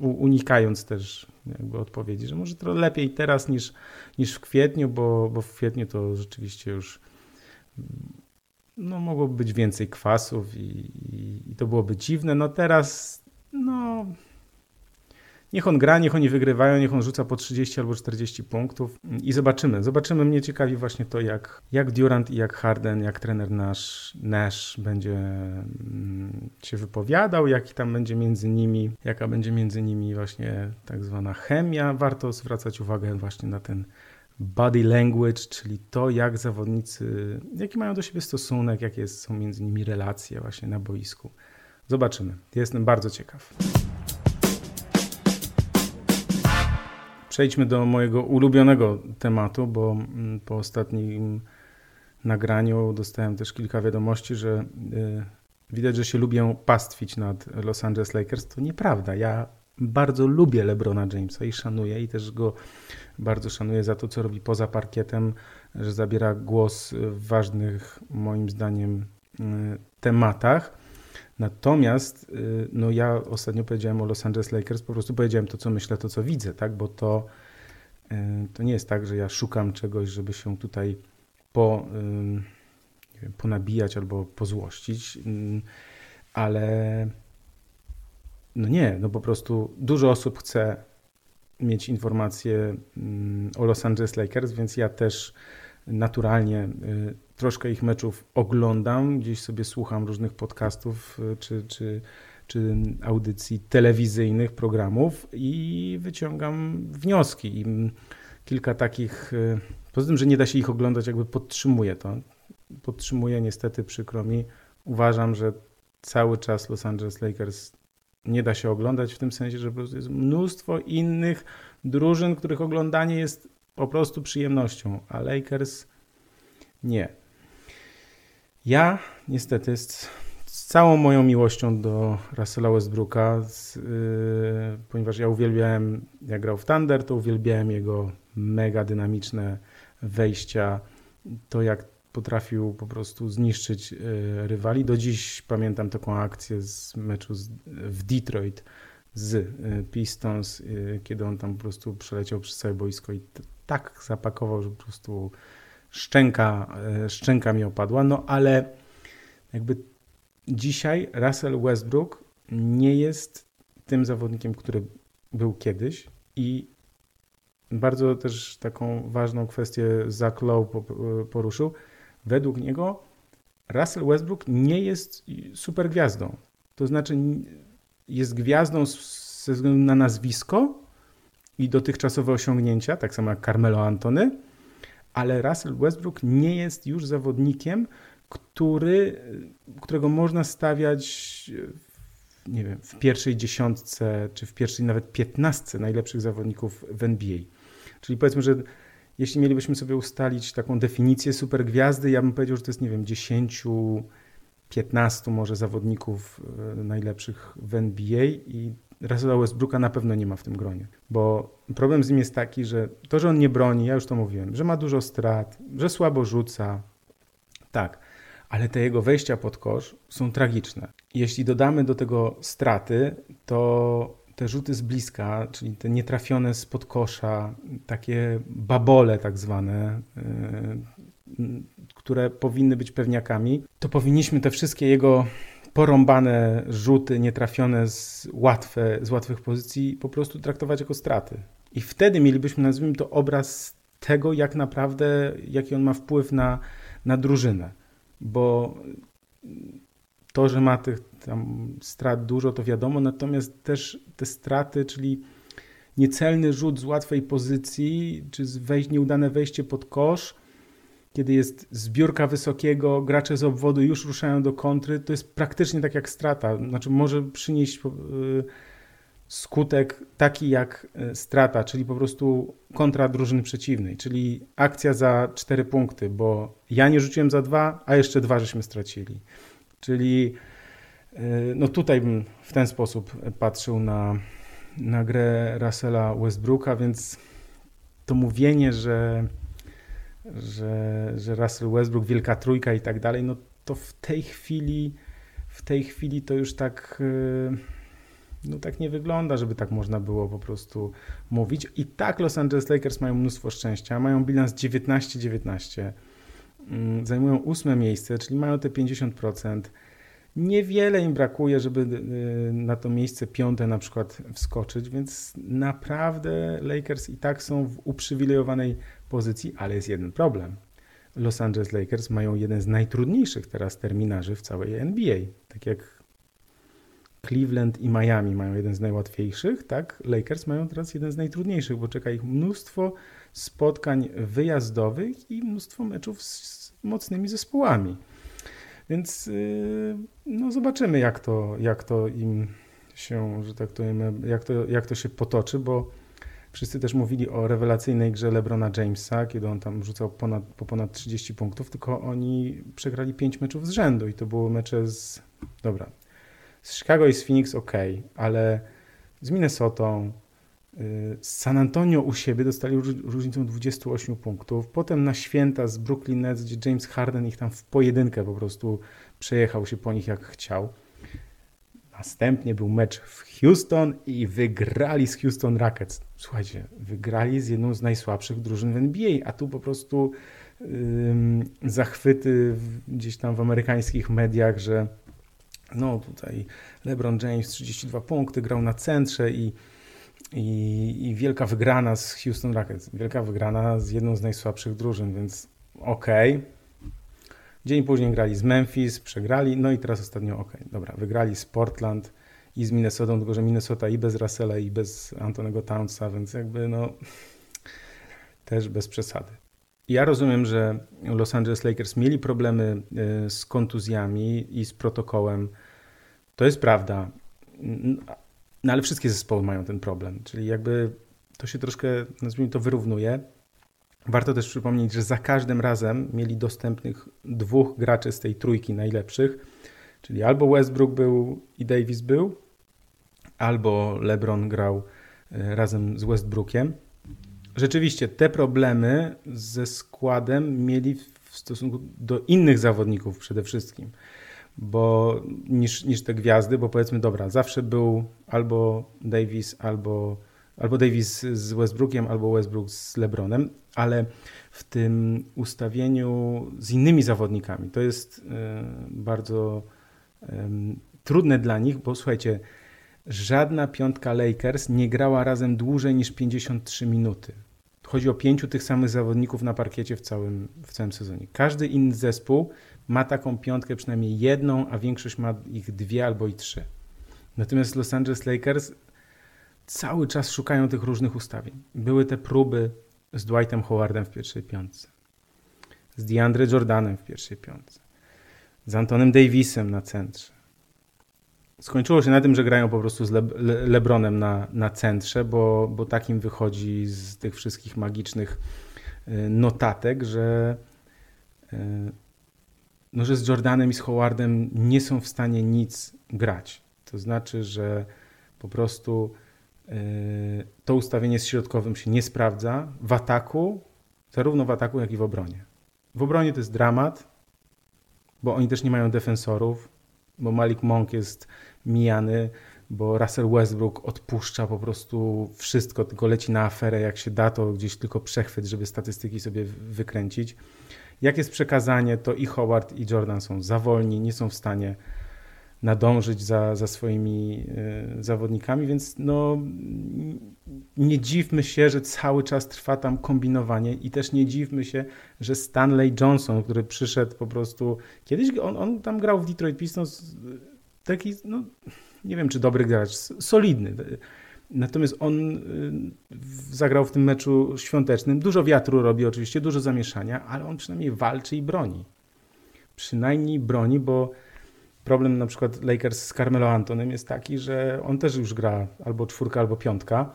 Unikając też jakby odpowiedzi, że może to lepiej teraz niż, niż w kwietniu, bo, bo w kwietniu to rzeczywiście już no, mogłoby być więcej kwasów i, i, i to byłoby dziwne. No teraz, no Niech on gra, niech oni wygrywają, niech on rzuca po 30 albo 40 punktów i zobaczymy. Zobaczymy. Mnie ciekawi właśnie to, jak, jak Durant i jak Harden, jak trener nasz Nash będzie mm, się wypowiadał, jaki tam będzie między nimi, jaka będzie między nimi właśnie tak zwana chemia. Warto zwracać uwagę właśnie na ten body language, czyli to, jak zawodnicy, jaki mają do siebie stosunek, jakie są między nimi relacje właśnie na boisku. Zobaczymy. Jestem bardzo ciekaw. Przejdźmy do mojego ulubionego tematu, bo mm, po ostatnim nagraniu dostałem też kilka wiadomości, że y, widać, że się lubię pastwić nad Los Angeles Lakers. To nieprawda. Ja bardzo lubię LeBrona Jamesa i szanuję i też go bardzo szanuję za to, co robi poza parkietem, że zabiera głos w ważnych, moim zdaniem, y, tematach. Natomiast y, no ja ostatnio powiedziałem o Los Angeles Lakers, po prostu powiedziałem to, co myślę, to, co widzę, tak? bo to, y, to nie jest tak, że ja szukam czegoś, żeby się tutaj po, nie wiem, ponabijać albo pozłościć, ale no nie, no po prostu dużo osób chce mieć informacje o Los Angeles Lakers, więc ja też naturalnie y, troszkę ich meczów oglądam, gdzieś sobie słucham różnych podcastów y, czy, czy, czy audycji telewizyjnych, programów i wyciągam wnioski. I kilka takich, y, poza tym, że nie da się ich oglądać, jakby podtrzymuję to. Podtrzymuję niestety, przykro mi. Uważam, że cały czas Los Angeles Lakers nie da się oglądać w tym sensie, że po prostu jest mnóstwo innych drużyn, których oglądanie jest po prostu przyjemnością, a Lakers nie. Ja niestety z, z całą moją miłością do Russella Westbrooka, z, yy, ponieważ ja uwielbiałem, jak grał w Thunder, to uwielbiałem jego mega dynamiczne wejścia, to jak potrafił po prostu zniszczyć yy, rywali. Do dziś pamiętam taką akcję z meczu z, w Detroit z yy, Pistons, yy, kiedy on tam po prostu przeleciał przez całe boisko i tak zapakował, że po prostu szczęka, e, szczęka mi opadła. No ale jakby dzisiaj Russell Westbrook nie jest tym zawodnikiem, który był kiedyś i bardzo też taką ważną kwestię Zach Lowe poruszył. Według niego Russell Westbrook nie jest super gwiazdą. To znaczy jest gwiazdą ze względu na nazwisko i dotychczasowe osiągnięcia, tak samo jak Carmelo Antony, ale Russell Westbrook nie jest już zawodnikiem, który, którego można stawiać nie wiem, w pierwszej dziesiątce, czy w pierwszej nawet piętnastce najlepszych zawodników w NBA. Czyli powiedzmy, że jeśli mielibyśmy sobie ustalić taką definicję supergwiazdy, ja bym powiedział, że to jest, nie wiem, 10, 15 może zawodników e, najlepszych w NBA i Russella Westbrooka na pewno nie ma w tym gronie. Bo problem z nim jest taki, że to, że on nie broni, ja już to mówiłem, że ma dużo strat, że słabo rzuca, tak, ale te jego wejścia pod kosz są tragiczne. Jeśli dodamy do tego straty, to te rzuty z bliska, czyli te nietrafione spod kosza, takie babole tak zwane, yy, które powinny być pewniakami, to powinniśmy te wszystkie jego porąbane rzuty, nietrafione z, łatwe, z łatwych pozycji po prostu traktować jako straty. I wtedy mielibyśmy, nazwijmy to, obraz tego, jak naprawdę, jaki on ma wpływ na, na drużynę. Bo to, że ma tych tam strat dużo, to wiadomo, natomiast też te straty, czyli niecelny rzut z łatwej pozycji, czy wejść, nieudane wejście pod kosz, kiedy jest zbiórka wysokiego, gracze z obwodu już ruszają do kontry, to jest praktycznie tak jak strata. Znaczy może przynieść y, skutek taki jak y, strata, czyli po prostu kontra drużyny przeciwnej, czyli akcja za cztery punkty, bo ja nie rzuciłem za dwa, a jeszcze dwa żeśmy stracili. Czyli y, no tutaj bym w ten sposób patrzył na, na grę Russella Westbrooka, więc to mówienie, że że, że Russell Westbrook, wielka trójka i tak dalej, no to w tej chwili, w tej chwili to już tak, y, no tak nie wygląda, żeby tak można było po prostu mówić. I tak Los Angeles Lakers mają mnóstwo szczęścia, mają bilans 19-19, mm, zajmują ósme miejsce, czyli mają te 50%. Niewiele im brakuje, żeby y, na to miejsce piąte na przykład wskoczyć, więc naprawdę Lakers i tak są w uprzywilejowanej pozycji, ale jest jeden problem. Los Angeles Lakers mają jeden z najtrudniejszych teraz terminarzy w całej NBA. Tak jak Cleveland i Miami mają jeden z najłatwiejszych, tak Lakers mają teraz jeden z najtrudniejszych, bo czeka ich mnóstwo spotkań wyjazdowych i mnóstwo meczów z mocnymi zespołami. Więc yy, no zobaczymy, jak to, jak to im się, że tak powiem, jak to, jak to się potoczy, bo Wszyscy też mówili o rewelacyjnej grze LeBrona Jamesa, kiedy on tam rzucał ponad, po ponad 30 punktów, tylko oni przegrali 5 meczów z rzędu i to były mecze z. Dobra. Z Chicago i z Phoenix ok, ale z Minnesotą, y, San Antonio u siebie dostali różnicą 28 punktów. Potem na święta z Brooklyn Nets, gdzie James Harden ich tam w pojedynkę po prostu przejechał się po nich jak chciał. Następnie był mecz w Houston i wygrali z Houston Rockets. Słuchajcie, wygrali z jedną z najsłabszych drużyn w NBA, a tu po prostu ym, zachwyty gdzieś tam w amerykańskich mediach, że no tutaj LeBron James 32 punkty, grał na centrze i, i, i wielka wygrana z Houston Rockets. Wielka wygrana z jedną z najsłabszych drużyn, więc okej. Okay Dzień później grali z Memphis, przegrali, no i teraz ostatnio, ok, dobra, wygrali z Portland i z Minnesotą, tylko że Minnesota i bez Russella i bez Antonego Townsa, więc jakby no też bez przesady. Ja rozumiem, że Los Angeles Lakers mieli problemy e, z kontuzjami i z protokołem. To jest prawda. No ale wszystkie zespoły mają ten problem, czyli jakby to się troszkę, nazwijmy to, wyrównuje. Warto też przypomnieć, że za każdym razem mieli dostępnych dwóch graczy z tej trójki najlepszych, czyli albo Westbrook był i Davis był, albo LeBron grał e, razem z Westbrookiem. Rzeczywiście te problemy ze składem mieli w stosunku do innych zawodników przede wszystkim, bo niż, niż te gwiazdy, bo powiedzmy, dobra, zawsze był albo Davis, albo albo Davis z Westbrookiem, albo Westbrook z LeBronem, ale w tym ustawieniu z innymi zawodnikami to jest e, bardzo trudne dla nich, bo słuchajcie, żadna piątka Lakers nie grała razem dłużej niż 53 minuty. Chodzi o pięciu tych samych zawodników na parkiecie w całym, w całym sezonie. Każdy inny zespół ma taką piątkę przynajmniej jedną, a większość ma ich dwie albo i trzy. Natomiast Los Angeles Lakers cały czas szukają tych różnych ustawień. Były te próby z Dwightem Howardem w pierwszej piątce, z DeAndre Jordanem w pierwszej piątce, z Antonem Davisem na centrze. Skończyło się na tym, że grają po prostu z Le Le Lebronem na, na centrze, bo, bo takim wychodzi z tych wszystkich magicznych y, notatek, że, y, no, że z Jordanem i z Howardem nie są w stanie nic grać. To znaczy, że po prostu y, to ustawienie z środkowym się nie sprawdza w ataku, zarówno w ataku, jak i w obronie. W obronie to jest dramat, bo oni też nie mają defensorów, bo Malik Monk jest mijany, bo Russell Westbrook odpuszcza po prostu wszystko, tylko leci na aferę, jak się da, to gdzieś tylko przechwyt, żeby statystyki sobie wykręcić. Jak jest przekazanie, to i Howard, i Jordan są za wolni, nie są w stanie nadążyć za, za swoimi y, zawodnikami, więc no, nie dziwmy się, że cały czas trwa tam kombinowanie i też nie dziwmy się, że Stanley Johnson, który przyszedł po prostu, kiedyś on, on tam grał w Detroit Pistons, taki, no, nie wiem czy dobry gracz, solidny. Natomiast on y, zagrał w tym meczu świątecznym. Dużo wiatru robi oczywiście, dużo zamieszania, ale on przynajmniej walczy i broni. Przynajmniej broni, bo problem na przykład Lakers z Carmelo Antonem jest taki, że on też już gra albo czwórka, albo piątka.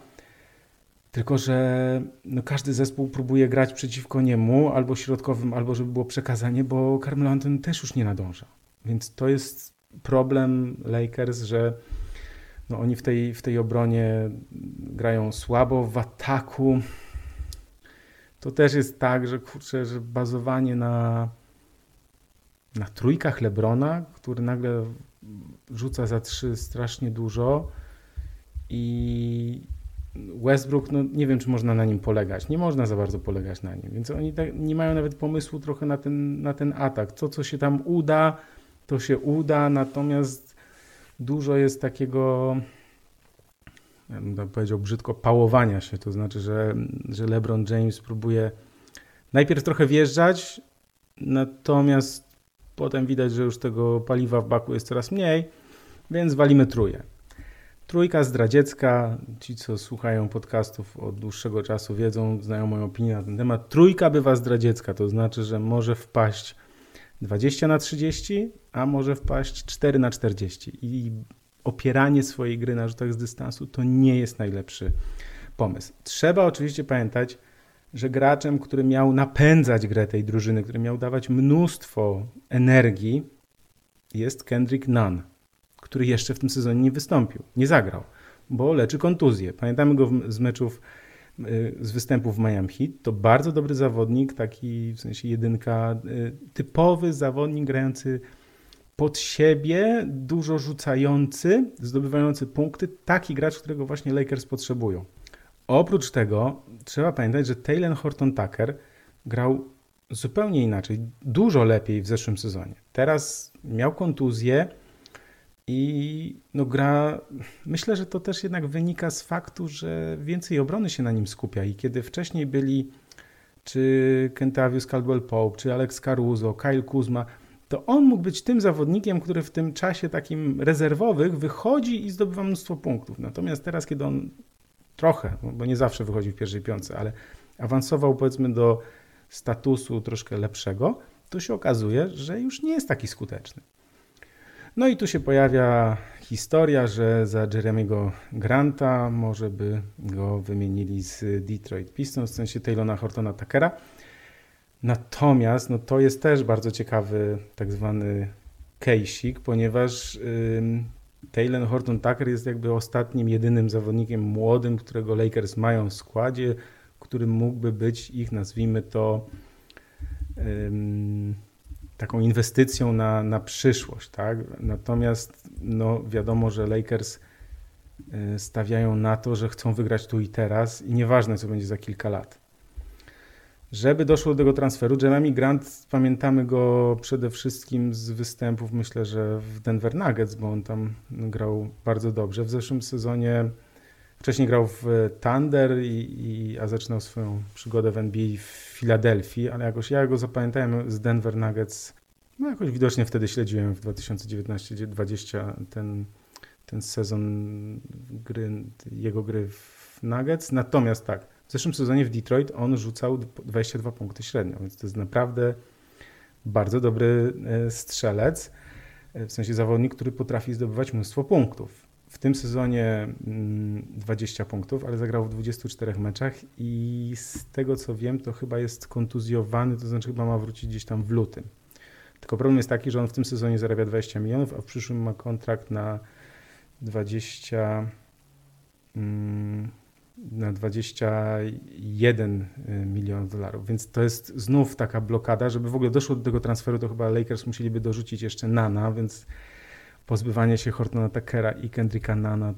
Tylko, że no każdy zespół próbuje grać przeciwko niemu, albo środkowym, albo żeby było przekazanie, bo Carmelo Anton też już nie nadąża. Więc to jest problem Lakers, że no oni w tej, w tej obronie grają słabo, w ataku to też jest tak, że kurczę, że bazowanie na, na trójkach Lebrona, który nagle rzuca za trzy strasznie dużo i Westbrook, no nie wiem, czy można na nim polegać. Nie można za bardzo polegać na nim, więc oni tak nie mają nawet pomysłu trochę na ten, na ten atak. To, co się tam uda, to się uda, natomiast dużo jest takiego, ja bym tak powiedział brzydko, pałowania się. To znaczy, że, że LeBron James próbuje najpierw trochę wjeżdżać, natomiast potem widać, że już tego paliwa w baku jest coraz mniej, więc walimy trójkę. Trójka zdradziecka, ci co słuchają podcastów od dłuższego czasu wiedzą, znają moją opinię na ten temat. Trójka bywa zdradziecka, to znaczy, że może wpaść 20 na 30, a może wpaść 4 na 40. I opieranie swojej gry na rzutach z dystansu to nie jest najlepszy pomysł. Trzeba oczywiście pamiętać, że graczem, który miał napędzać grę tej drużyny, który miał dawać mnóstwo energii, jest Kendrick Nunn, który jeszcze w tym sezonie nie wystąpił, nie zagrał, bo leczy kontuzję. Pamiętamy go z meczów Y, z występów w Miami Heat, to bardzo dobry zawodnik, taki w sensie jedynka, y, typowy zawodnik grający pod siebie, dużo rzucający, zdobywający punkty, taki gracz, którego właśnie Lakers potrzebują. Oprócz tego trzeba pamiętać, że Taylor Horton Tucker grał zupełnie inaczej, dużo lepiej w zeszłym sezonie. Teraz miał kontuzję, i no gra, myślę, że to też jednak wynika z faktu, że więcej obrony się na nim skupia. I kiedy wcześniej byli czy Kentavius Caldwell-Pope, czy Alex Caruso, Kyle Kuzma, to on mógł być tym zawodnikiem, który w tym czasie takim rezerwowych wychodzi i zdobywa mnóstwo punktów. Natomiast teraz, kiedy on trochę, bo nie zawsze wychodzi w pierwszej piątce, ale awansował powiedzmy do statusu troszkę lepszego, to się okazuje, że już nie jest taki skuteczny. No i tu się pojawia historia, że za Jeremiego Granta może by go wymienili z Detroit Pistons, w sensie Taylona Hortona Tuckera. Natomiast no, to jest też bardzo ciekawy tak zwany case'ik, ponieważ ym, Taylor Horton Tucker jest jakby ostatnim, jedynym zawodnikiem młodym, którego Lakers mają w składzie, którym mógłby być ich, nazwijmy to, ym, taką inwestycją na, na przyszłość, tak? Natomiast no, wiadomo, że Lakers y, stawiają na to, że chcą wygrać tu i teraz i nieważne, co będzie za kilka lat. Żeby doszło do tego transferu, Jeremy Grant, pamiętamy go przede wszystkim z występów, myślę, że w Denver Nuggets, bo on tam grał bardzo dobrze. W zeszłym sezonie wcześniej grał w Thunder, i, i, a zaczynał swoją przygodę w NBA w Filadelfii, ale jakoś ja go zapamiętałem z Denver Nuggets. No jakoś widocznie wtedy śledziłem w 2019-2020 ten, ten sezon gry, jego gry w Nuggets. Natomiast tak, w zeszłym sezonie w Detroit on rzucał 22 punkty średnio, więc to jest naprawdę bardzo dobry e, strzelec, e, w sensie zawodnik, który potrafi zdobywać mnóstwo punktów. W tym sezonie 20 mm, punktów, ale zagrał w 24 meczach i z tego co wiem, to chyba jest kontuzjowany, to znaczy chyba ma wrócić gdzieś tam w lutym. Tylko problem jest taki, że on w tym sezonie zarabia 20 milionów, a w przyszłym ma kontrakt na 20 na 21 y, milionów dolarów. Więc to jest znów taka blokada, żeby w ogóle doszło do tego transferu, to chyba Lakers musieliby dorzucić jeszcze Nana, więc pozbywanie się Hortona Tuckera i Kendricka Nana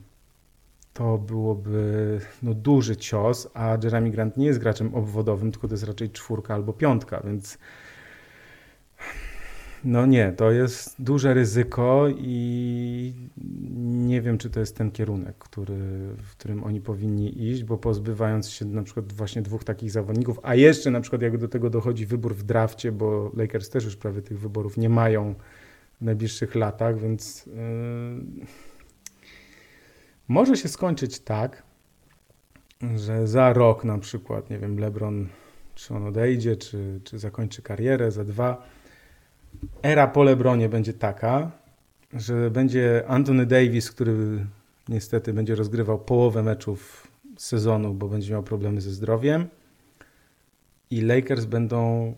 to byłoby no, duży cios, a Jeremy Grant nie jest graczem obwodowym, tylko to jest raczej czwórka albo piątka, więc no nie, to jest duże ryzyko i nie wiem, czy to jest ten kierunek, który, w którym oni powinni iść, bo pozbywając się na przykład właśnie dwóch takich zawodników, a jeszcze na przykład jak do tego dochodzi wybór w drafcie, bo Lakers też już prawie tych wyborów nie mają w najbliższych latach, więc yy, może się skończyć tak, że za rok na przykład, nie wiem, LeBron, czy on odejdzie, czy, czy zakończy karierę, za dwa, era po LeBronie będzie taka, że będzie Anthony Davis, który niestety będzie rozgrywał połowę meczów sezonu, bo będzie miał problemy ze zdrowiem. I Lakers będą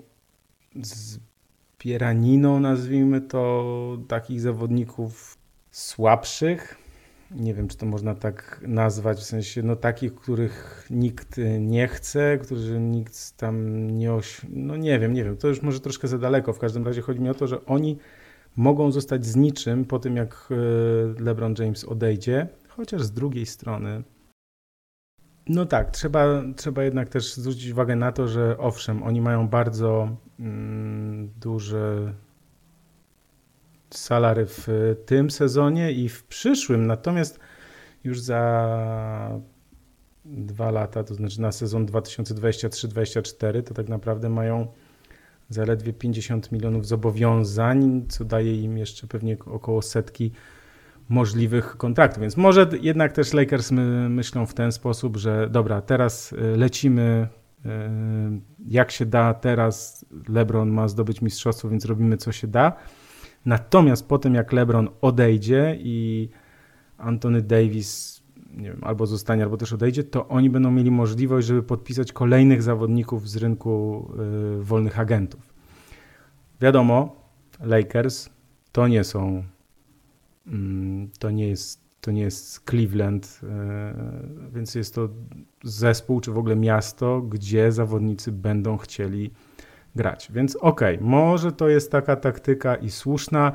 zbieraniną, nazwijmy to, takich zawodników słabszych, nie wiem, czy to można tak nazwać, w sensie no takich, których nikt nie chce, którzy nikt tam nie oś... no nie wiem, nie wiem, to już może troszkę za daleko, w każdym razie chodzi mi o to, że oni mogą zostać z niczym po tym, jak e, LeBron James odejdzie, chociaż z drugiej strony no tak, trzeba, trzeba jednak też zwrócić uwagę na to, że owszem, oni mają bardzo mm, duże salary w tym sezonie i w przyszłym, natomiast już za dwa lata, to znaczy na sezon 2023-2024, to tak naprawdę mają zaledwie 50 milionów zobowiązań, co daje im jeszcze pewnie około setki możliwych kontraktów. Więc może jednak też Lakers my, myślą w ten sposób, że dobra, teraz y, lecimy y, jak się da, teraz LeBron ma zdobyć mistrzostwo, więc robimy co się da. Natomiast po tym, jak LeBron odejdzie i Anthony Davis nie wiem, albo zostanie, albo też odejdzie, to oni będą mieli możliwość, żeby podpisać kolejnych zawodników z rynku y, wolnych agentów. Wiadomo, Lakers to nie są, mm, to nie jest, to nie jest Cleveland, y, więc jest to zespół, czy w ogóle miasto, gdzie zawodnicy będą chcieli grać. Więc okej, okay, może to jest taka taktyka i słuszna.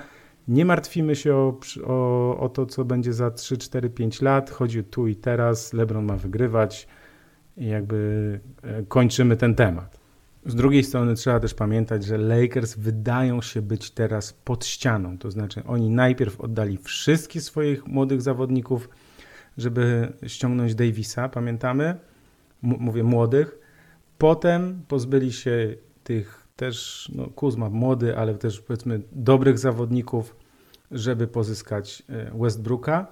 Nie martwimy się o, o, o to, co będzie za 3, 4, 5 lat. Chodzi tu i teraz. LeBron ma wygrywać i jakby e, kończymy ten temat. Z drugiej strony trzeba też pamiętać, że Lakers wydają się być teraz pod ścianą. To znaczy, oni najpierw oddali wszystkich swoich młodych zawodników, żeby ściągnąć Davisa, pamiętamy? M mówię młodych. Potem pozbyli się tych też, no Kuzma młody, ale też powiedzmy dobrych zawodników, żeby pozyskać e, Westbrooka.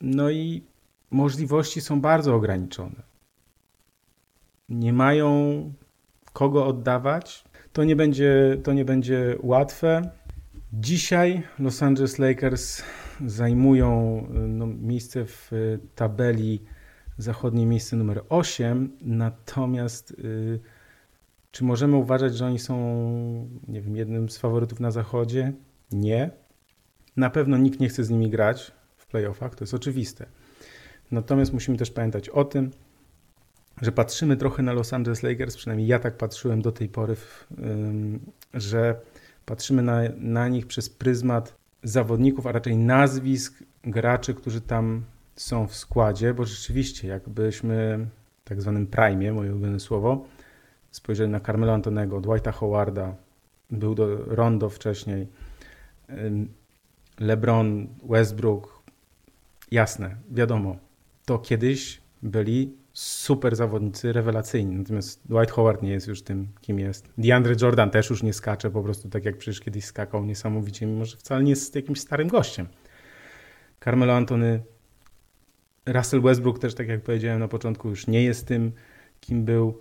No i możliwości są bardzo ograniczone. Nie mają kogo oddawać. To nie będzie, to nie będzie łatwe. Dzisiaj Los Angeles Lakers zajmują no, miejsce w tabeli zachodniej, miejsce numer 8, natomiast czy możemy uważać, że oni są, nie wiem, jednym z faworytów na zachodzie? Nie. Na pewno nikt nie chce z nimi grać w playoffach, to jest oczywiste. Natomiast musimy też pamiętać o tym, że patrzymy trochę na Los Angeles Lakers, przynajmniej ja tak patrzyłem do tej pory, że patrzymy na, na nich przez pryzmat zawodników, a raczej nazwisk graczy, którzy tam są w składzie, bo rzeczywiście, jakbyśmy, tak zwanym prime, moje ulubione słowo, spojrzeli na Carmelo Antonego, Dwighta Howarda, był do Rondo wcześniej, LeBron, Westbrook, jasne, wiadomo, to kiedyś byli super zawodnicy rewelacyjni. Natomiast Dwight Howard nie jest już tym, kim jest. DeAndre Jordan też już nie skacze po prostu tak, jak przecież kiedyś skakał niesamowicie, mimo że wcale nie jest jakimś starym gościem. Carmelo Antony, Russell Westbrook też, tak jak powiedziałem na początku, już nie jest tym, kim był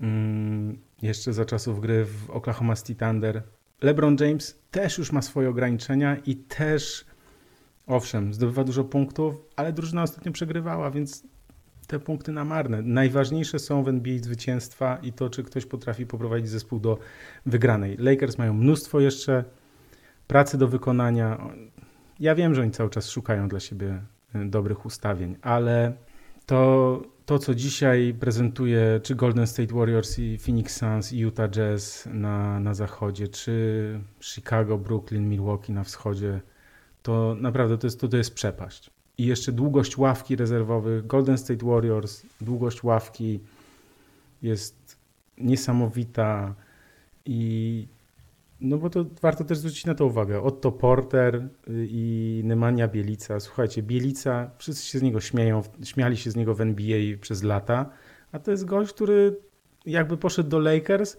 mm, jeszcze za czasów gry w Oklahoma City Thunder. LeBron James też już ma swoje ograniczenia i też, owszem, zdobywa dużo punktów, ale drużyna ostatnio przegrywała, więc te punkty na marne. Najważniejsze są w NBA zwycięstwa i to, czy ktoś potrafi poprowadzić zespół do wygranej. Lakers mają mnóstwo jeszcze pracy do wykonania. Ja wiem, że oni cały czas szukają dla siebie y, dobrych ustawień, ale to, to co dzisiaj prezentuje czy Golden State Warriors i Phoenix Suns i Utah Jazz na, na zachodzie, czy Chicago, Brooklyn, Milwaukee na wschodzie, to naprawdę to jest, to, to jest przepaść i jeszcze długość ławki rezerwowych. Golden State Warriors, długość ławki jest niesamowita i no bo to warto też zwrócić na to uwagę. Otto Porter y, i Nemanja Bielica. Słuchajcie, Bielica, wszyscy się z niego śmieją, śmiali się z niego w NBA przez lata, a to jest gość, który jakby poszedł do Lakers,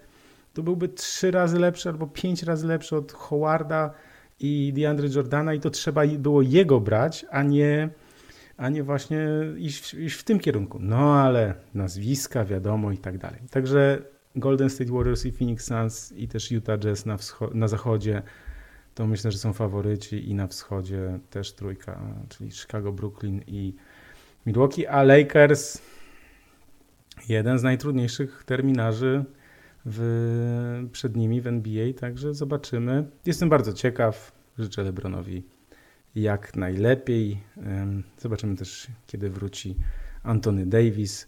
to byłby trzy razy lepszy albo pięć razy lepszy od Howarda, i DeAndre Jordana i to trzeba było jego brać, a nie, a nie właśnie iść, iść w tym kierunku. No ale nazwiska, wiadomo i tak dalej. Także Golden State Warriors i Phoenix Suns i też Utah Jazz na, na zachodzie to myślę, że są faworyci i na wschodzie też trójka, czyli Chicago, Brooklyn i Milwaukee, a Lakers jeden z najtrudniejszych terminarzy w, przed nimi w NBA, także zobaczymy. Jestem bardzo ciekaw. Życzę LeBronowi jak najlepiej. Zobaczymy też, kiedy wróci Anthony Davis.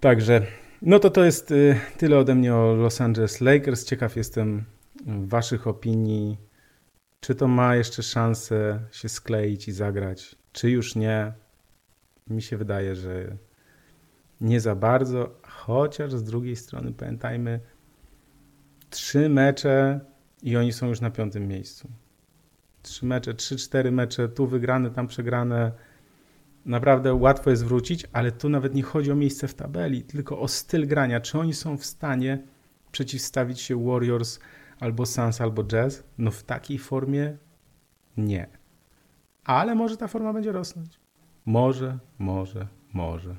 Także, no to to jest y, tyle ode mnie o Los Angeles Lakers. Ciekaw jestem Waszych opinii. Czy to ma jeszcze szansę się skleić i zagrać, czy już nie? Mi się wydaje, że nie za bardzo, chociaż z drugiej strony pamiętajmy, trzy mecze i oni są już na piątym miejscu. Trzy mecze, trzy, cztery mecze, tu wygrane, tam przegrane. Naprawdę łatwo jest wrócić, ale tu nawet nie chodzi o miejsce w tabeli, tylko o styl grania. Czy oni są w stanie przeciwstawić się Warriors albo Suns, albo Jazz? No w takiej formie nie. Ale może ta forma będzie rosnąć. Może, może, może.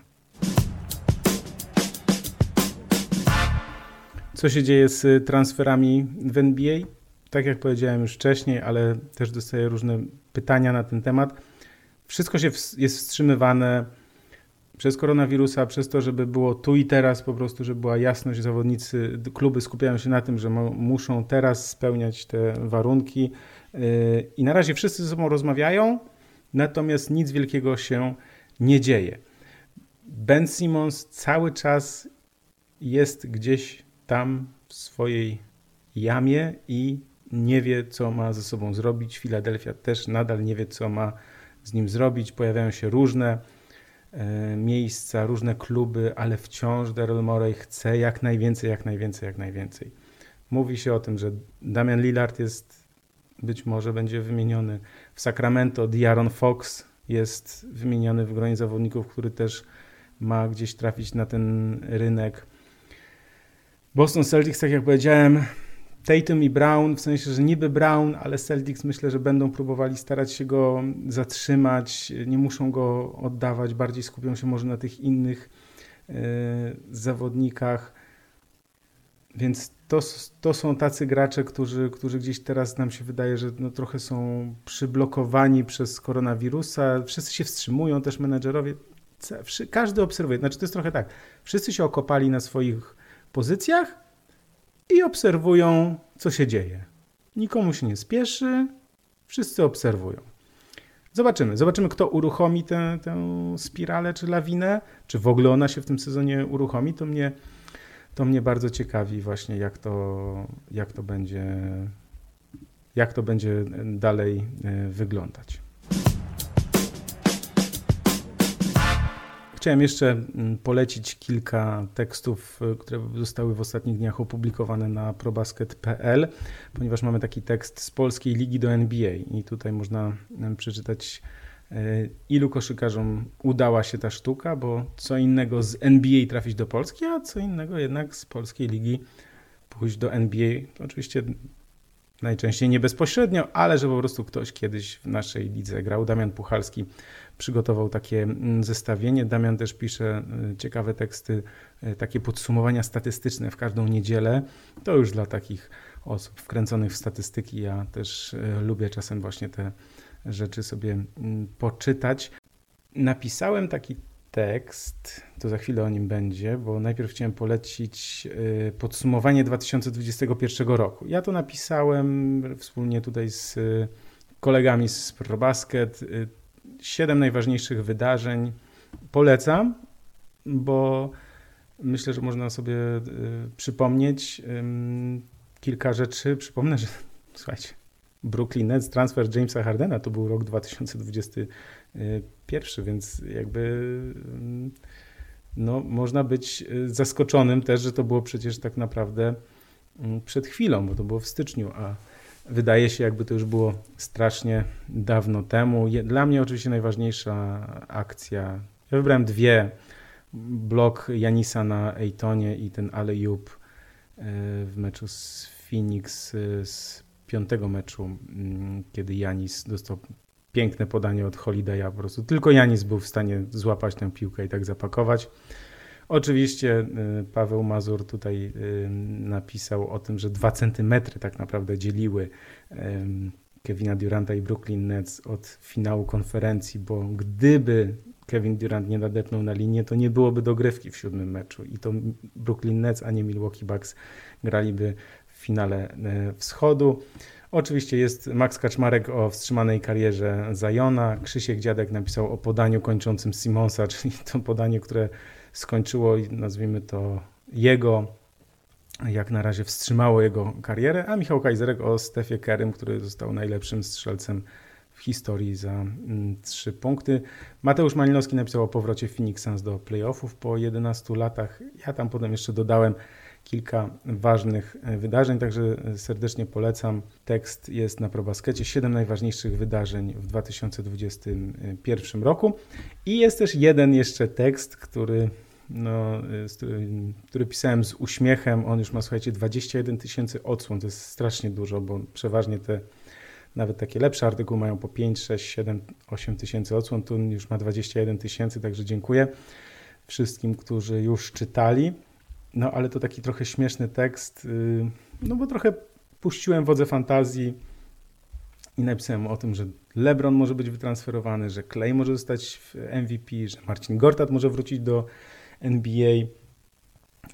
Co się dzieje z transferami w NBA? Tak jak powiedziałem już wcześniej, ale też dostaję różne pytania na ten temat. Wszystko się jest wstrzymywane przez koronawirusa, przez to, żeby było tu i teraz po prostu, żeby była jasność, zawodnicy, kluby skupiają się na tym, że muszą teraz spełniać te warunki yy, i na razie wszyscy ze sobą rozmawiają, natomiast nic wielkiego się nie dzieje. Ben Simmons cały czas jest gdzieś tam w swojej jamie i nie wie, co ma ze sobą zrobić. Filadelfia też nadal nie wie, co ma z nim zrobić. Pojawiają się różne e, miejsca, różne kluby, ale wciąż Daryl Morey chce jak najwięcej, jak najwięcej, jak najwięcej. Mówi się o tym, że Damian Lillard jest, być może będzie wymieniony w Sacramento. Diaron Fox jest wymieniony w gronie zawodników, który też ma gdzieś trafić na ten rynek. Boston Celtics, tak jak powiedziałem, Tatum i Brown, w sensie, że niby Brown, ale Celtics myślę, że będą próbowali starać się go zatrzymać, nie muszą go oddawać, bardziej skupią się może na tych innych y, zawodnikach. Więc to, to są tacy gracze, którzy, którzy gdzieś teraz nam się wydaje, że no trochę są przyblokowani przez koronawirusa. Wszyscy się wstrzymują, też menedżerowie. Każdy obserwuje. Znaczy, to jest trochę tak. Wszyscy się okopali na swoich pozycjach i obserwują, co się dzieje. Nikomu się nie spieszy, wszyscy obserwują. Zobaczymy. Zobaczymy, kto uruchomi tę, tę spiralę czy lawinę, czy w ogóle ona się w tym sezonie uruchomi. To mnie, to mnie bardzo ciekawi właśnie, jak to, jak to będzie, jak to będzie dalej e, wyglądać. Chciałem jeszcze mm, polecić kilka tekstów, y, które zostały w ostatnich dniach opublikowane na probasket.pl, ponieważ mamy taki tekst z polskiej ligi do NBA i tutaj można mm, przeczytać y, ilu koszykarzom udała się ta sztuka, bo co innego z NBA trafić do Polski, a co innego jednak z polskiej ligi pójść do NBA. Oczywiście najczęściej nie bezpośrednio, ale że po prostu ktoś kiedyś w naszej lidze grał. Damian Puchalski przygotował takie mm, zestawienie. Damian też pisze y, ciekawe teksty, y, takie podsumowania statystyczne w każdą niedzielę. To już dla takich osób wkręconych w statystyki. Ja też y, lubię czasem właśnie te rzeczy sobie mm, poczytać. Napisałem taki tekst, to za chwilę o nim będzie, bo najpierw chciałem polecić podsumowanie 2021 roku. Ja to napisałem wspólnie tutaj z kolegami z ProBasket siedem najważniejszych wydarzeń. Polecam, bo myślę, że można sobie y, przypomnieć y, kilka rzeczy. Przypomnę, że słuchajcie, Brooklyn Nets, transfer Jamesa Hardena to był rok 2021, więc jakby y, no, można być y, zaskoczonym też, że to było przecież tak naprawdę mm, przed chwilą, bo to było w styczniu, a Wydaje się, jakby to już było strasznie dawno temu. Dla mnie oczywiście najważniejsza akcja. Ja wybrałem dwie. Blok Janisa na Ejtonie i ten Alejub e, w meczu z Phoenix e, z piątego meczu, mm, kiedy Janis dostał piękne podanie od Holiday'a. Po prostu tylko Janis był w stanie złapać tę piłkę i tak zapakować. Oczywiście y, Paweł Mazur tutaj y, napisał o tym, że dwa centymetry tak naprawdę dzieliły Kevina Duranta i Brooklyn Nets od finału konferencji, bo gdyby Kevin Durant nie nadepnął na linię, to nie byłoby dogrywki w siódmym meczu i to Brooklyn Nets, a nie Milwaukee Bucks graliby w finale e, wschodu. Oczywiście jest Max Kaczmarek o wstrzymanej karierze Zajona. Krzysiek Dziadek napisał o podaniu kończącym Simonsa, czyli to podanie, które skończyło, nazwijmy to, jego, jak na razie wstrzymało jego karierę, a Michał Kajzerek o Stefie Kerym, który został najlepszym strzelcem w historii za mm, trzy punkty. Mateusz Malinowski napisał o powrocie Phoenix Suns do playoffów po 11 latach. Ja tam potem jeszcze dodałem kilka ważnych e, wydarzeń, także serdecznie polecam. Tekst jest na ProBaskecie. Siedem najważniejszych wydarzeń w 2021 roku. I jest też jeden jeszcze tekst, który no, który pisałem z uśmiechem. On już ma, słuchajcie, 21 tysięcy odsłon. To jest strasznie dużo, bo przeważnie te nawet takie lepsze artykuły mają po 5, 6, 7, 8 tysięcy odsłon. Tu już ma 21 tysięcy, także dziękuję wszystkim, którzy już czytali. No, ale to taki trochę śmieszny tekst, y, no bo trochę puściłem wodze fantazji i napisałem o tym, że LeBron może być wytransferowany, że Clay może zostać MVP, że Marcin Gortat może wrócić do NBA,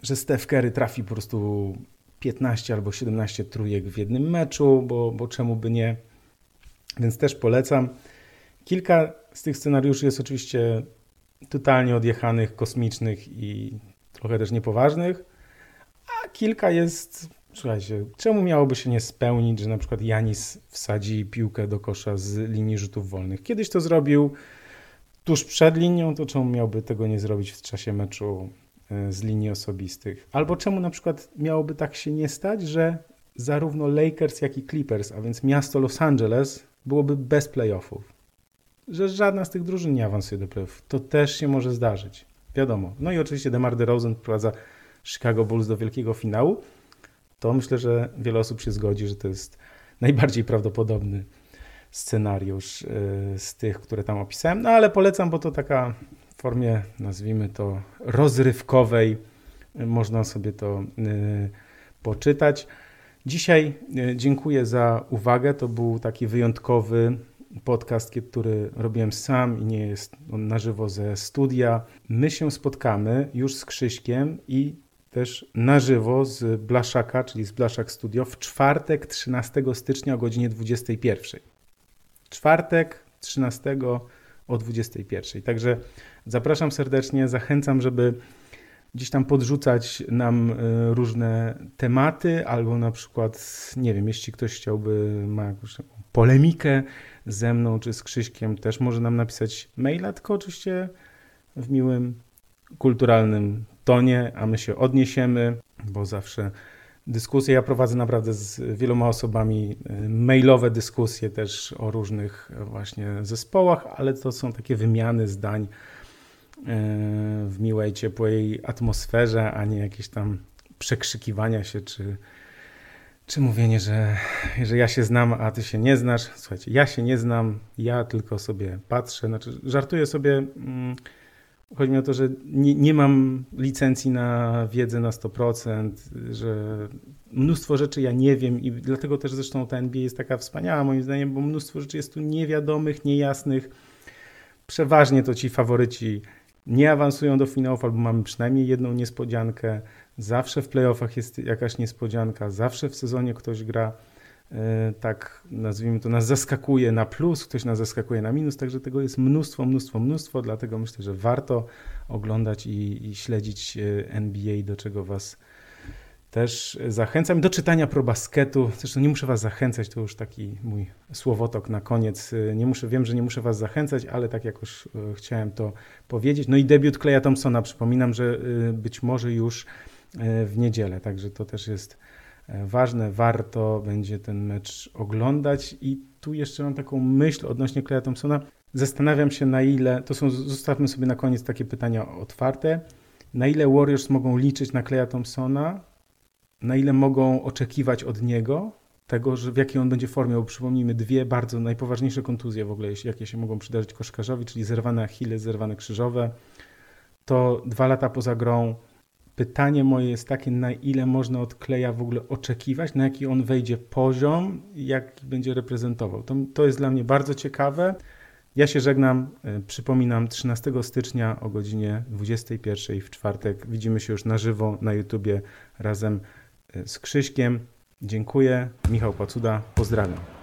że Steph Curry trafi po prostu 15 albo 17 trójek w jednym meczu, bo, bo czemu by nie. Więc też polecam. Kilka z tych scenariuszy jest oczywiście totalnie odjechanych, kosmicznych i trochę też niepoważnych, a kilka jest, słuchajcie, czemu miałoby się nie spełnić, że na przykład Janis wsadzi piłkę do kosza z linii rzutów wolnych. Kiedyś to zrobił, tuż przed linią, to czemu miałby tego nie zrobić w czasie meczu e, z linii osobistych? Albo czemu na przykład miałoby tak się nie stać, że zarówno Lakers, jak i Clippers, a więc miasto Los Angeles, byłoby bez playoffów? Że żadna z tych drużyn nie awansuje do playoffów. To też się może zdarzyć. Wiadomo. No i oczywiście DeMar DeRozan wprowadza Chicago Bulls do wielkiego finału. To myślę, że wiele osób się zgodzi, że to jest najbardziej prawdopodobny scenariusz y, z tych, które tam opisałem, no ale polecam, bo to taka w formie, nazwijmy to, rozrywkowej, można sobie to y, poczytać. Dzisiaj dziękuję za uwagę. To był taki wyjątkowy podcast, który robiłem sam i nie jest on na żywo ze studia. My się spotkamy już z Krzyśkiem i też na żywo z Blaszaka, czyli z Blaszak Studio w czwartek 13 stycznia o godzinie 21 czwartek 13 o 21. Także zapraszam serdecznie, zachęcam, żeby gdzieś tam podrzucać nam e, różne tematy, albo na przykład, nie wiem, jeśli ktoś chciałby, ma jakąś polemikę ze mną czy z Krzyśkiem, też może nam napisać maila, tylko oczywiście w miłym, kulturalnym tonie, a my się odniesiemy, bo zawsze dyskusje. Ja prowadzę naprawdę z wieloma osobami e, mailowe dyskusje też o różnych e, właśnie zespołach, ale to są takie wymiany zdań w miłej, ciepłej atmosferze, a nie jakieś tam przekrzykiwania się czy, czy mówienie, że, że ja się znam, a ty się nie znasz. Słuchajcie, ja się nie znam, ja tylko sobie patrzę. Znaczy, żartuję sobie. Mm, Chodzi mi o to, że nie, nie mam licencji na wiedzę na 100%, że mnóstwo rzeczy ja nie wiem i dlatego też zresztą ta NBA jest taka wspaniała moim zdaniem, bo mnóstwo rzeczy jest tu niewiadomych, niejasnych. Przeważnie to ci faworyci nie awansują do finałów albo mamy przynajmniej jedną niespodziankę. Zawsze w playoffach jest jakaś niespodzianka, zawsze w sezonie ktoś gra E, tak nazwijmy to, nas zaskakuje na plus, ktoś nas zaskakuje na minus, także tego jest mnóstwo, mnóstwo, mnóstwo, dlatego myślę, że warto oglądać i, i śledzić e, NBA, do czego Was też zachęcam. Do czytania probasketu, zresztą nie muszę Was zachęcać, to już taki mój słowotok na koniec. E, nie muszę, wiem, że nie muszę Was zachęcać, ale tak jakoś chciałem to powiedzieć. No i debiut Kleja Thompsona, przypominam, że być może już w niedzielę, także to też jest E, ważne, warto będzie ten mecz oglądać. I tu jeszcze mam taką myśl odnośnie Kleja Thompsona. Zastanawiam się, na ile, to są, zostawmy sobie na koniec takie pytania otwarte, na ile Warriors mogą liczyć na Kleja Thompsona, na ile mogą oczekiwać od niego tego, że w jakiej on będzie formie, bo przypomnijmy dwie bardzo najpoważniejsze kontuzje w ogóle, jakie się mogą przydarzyć koszkarzowi, czyli zerwane achille, zerwane krzyżowe. To dwa lata poza grą pytanie moje jest takie, na ile można od Kleja w ogóle oczekiwać, na jaki on wejdzie poziom i jak będzie reprezentował. To, to jest dla mnie bardzo ciekawe. Ja się żegnam. E, przypominam, 13 stycznia o godzinie 21 w czwartek widzimy się już na żywo na YouTubie razem z Krzyśkiem. Dziękuję. Michał Pacuda. Pozdrawiam.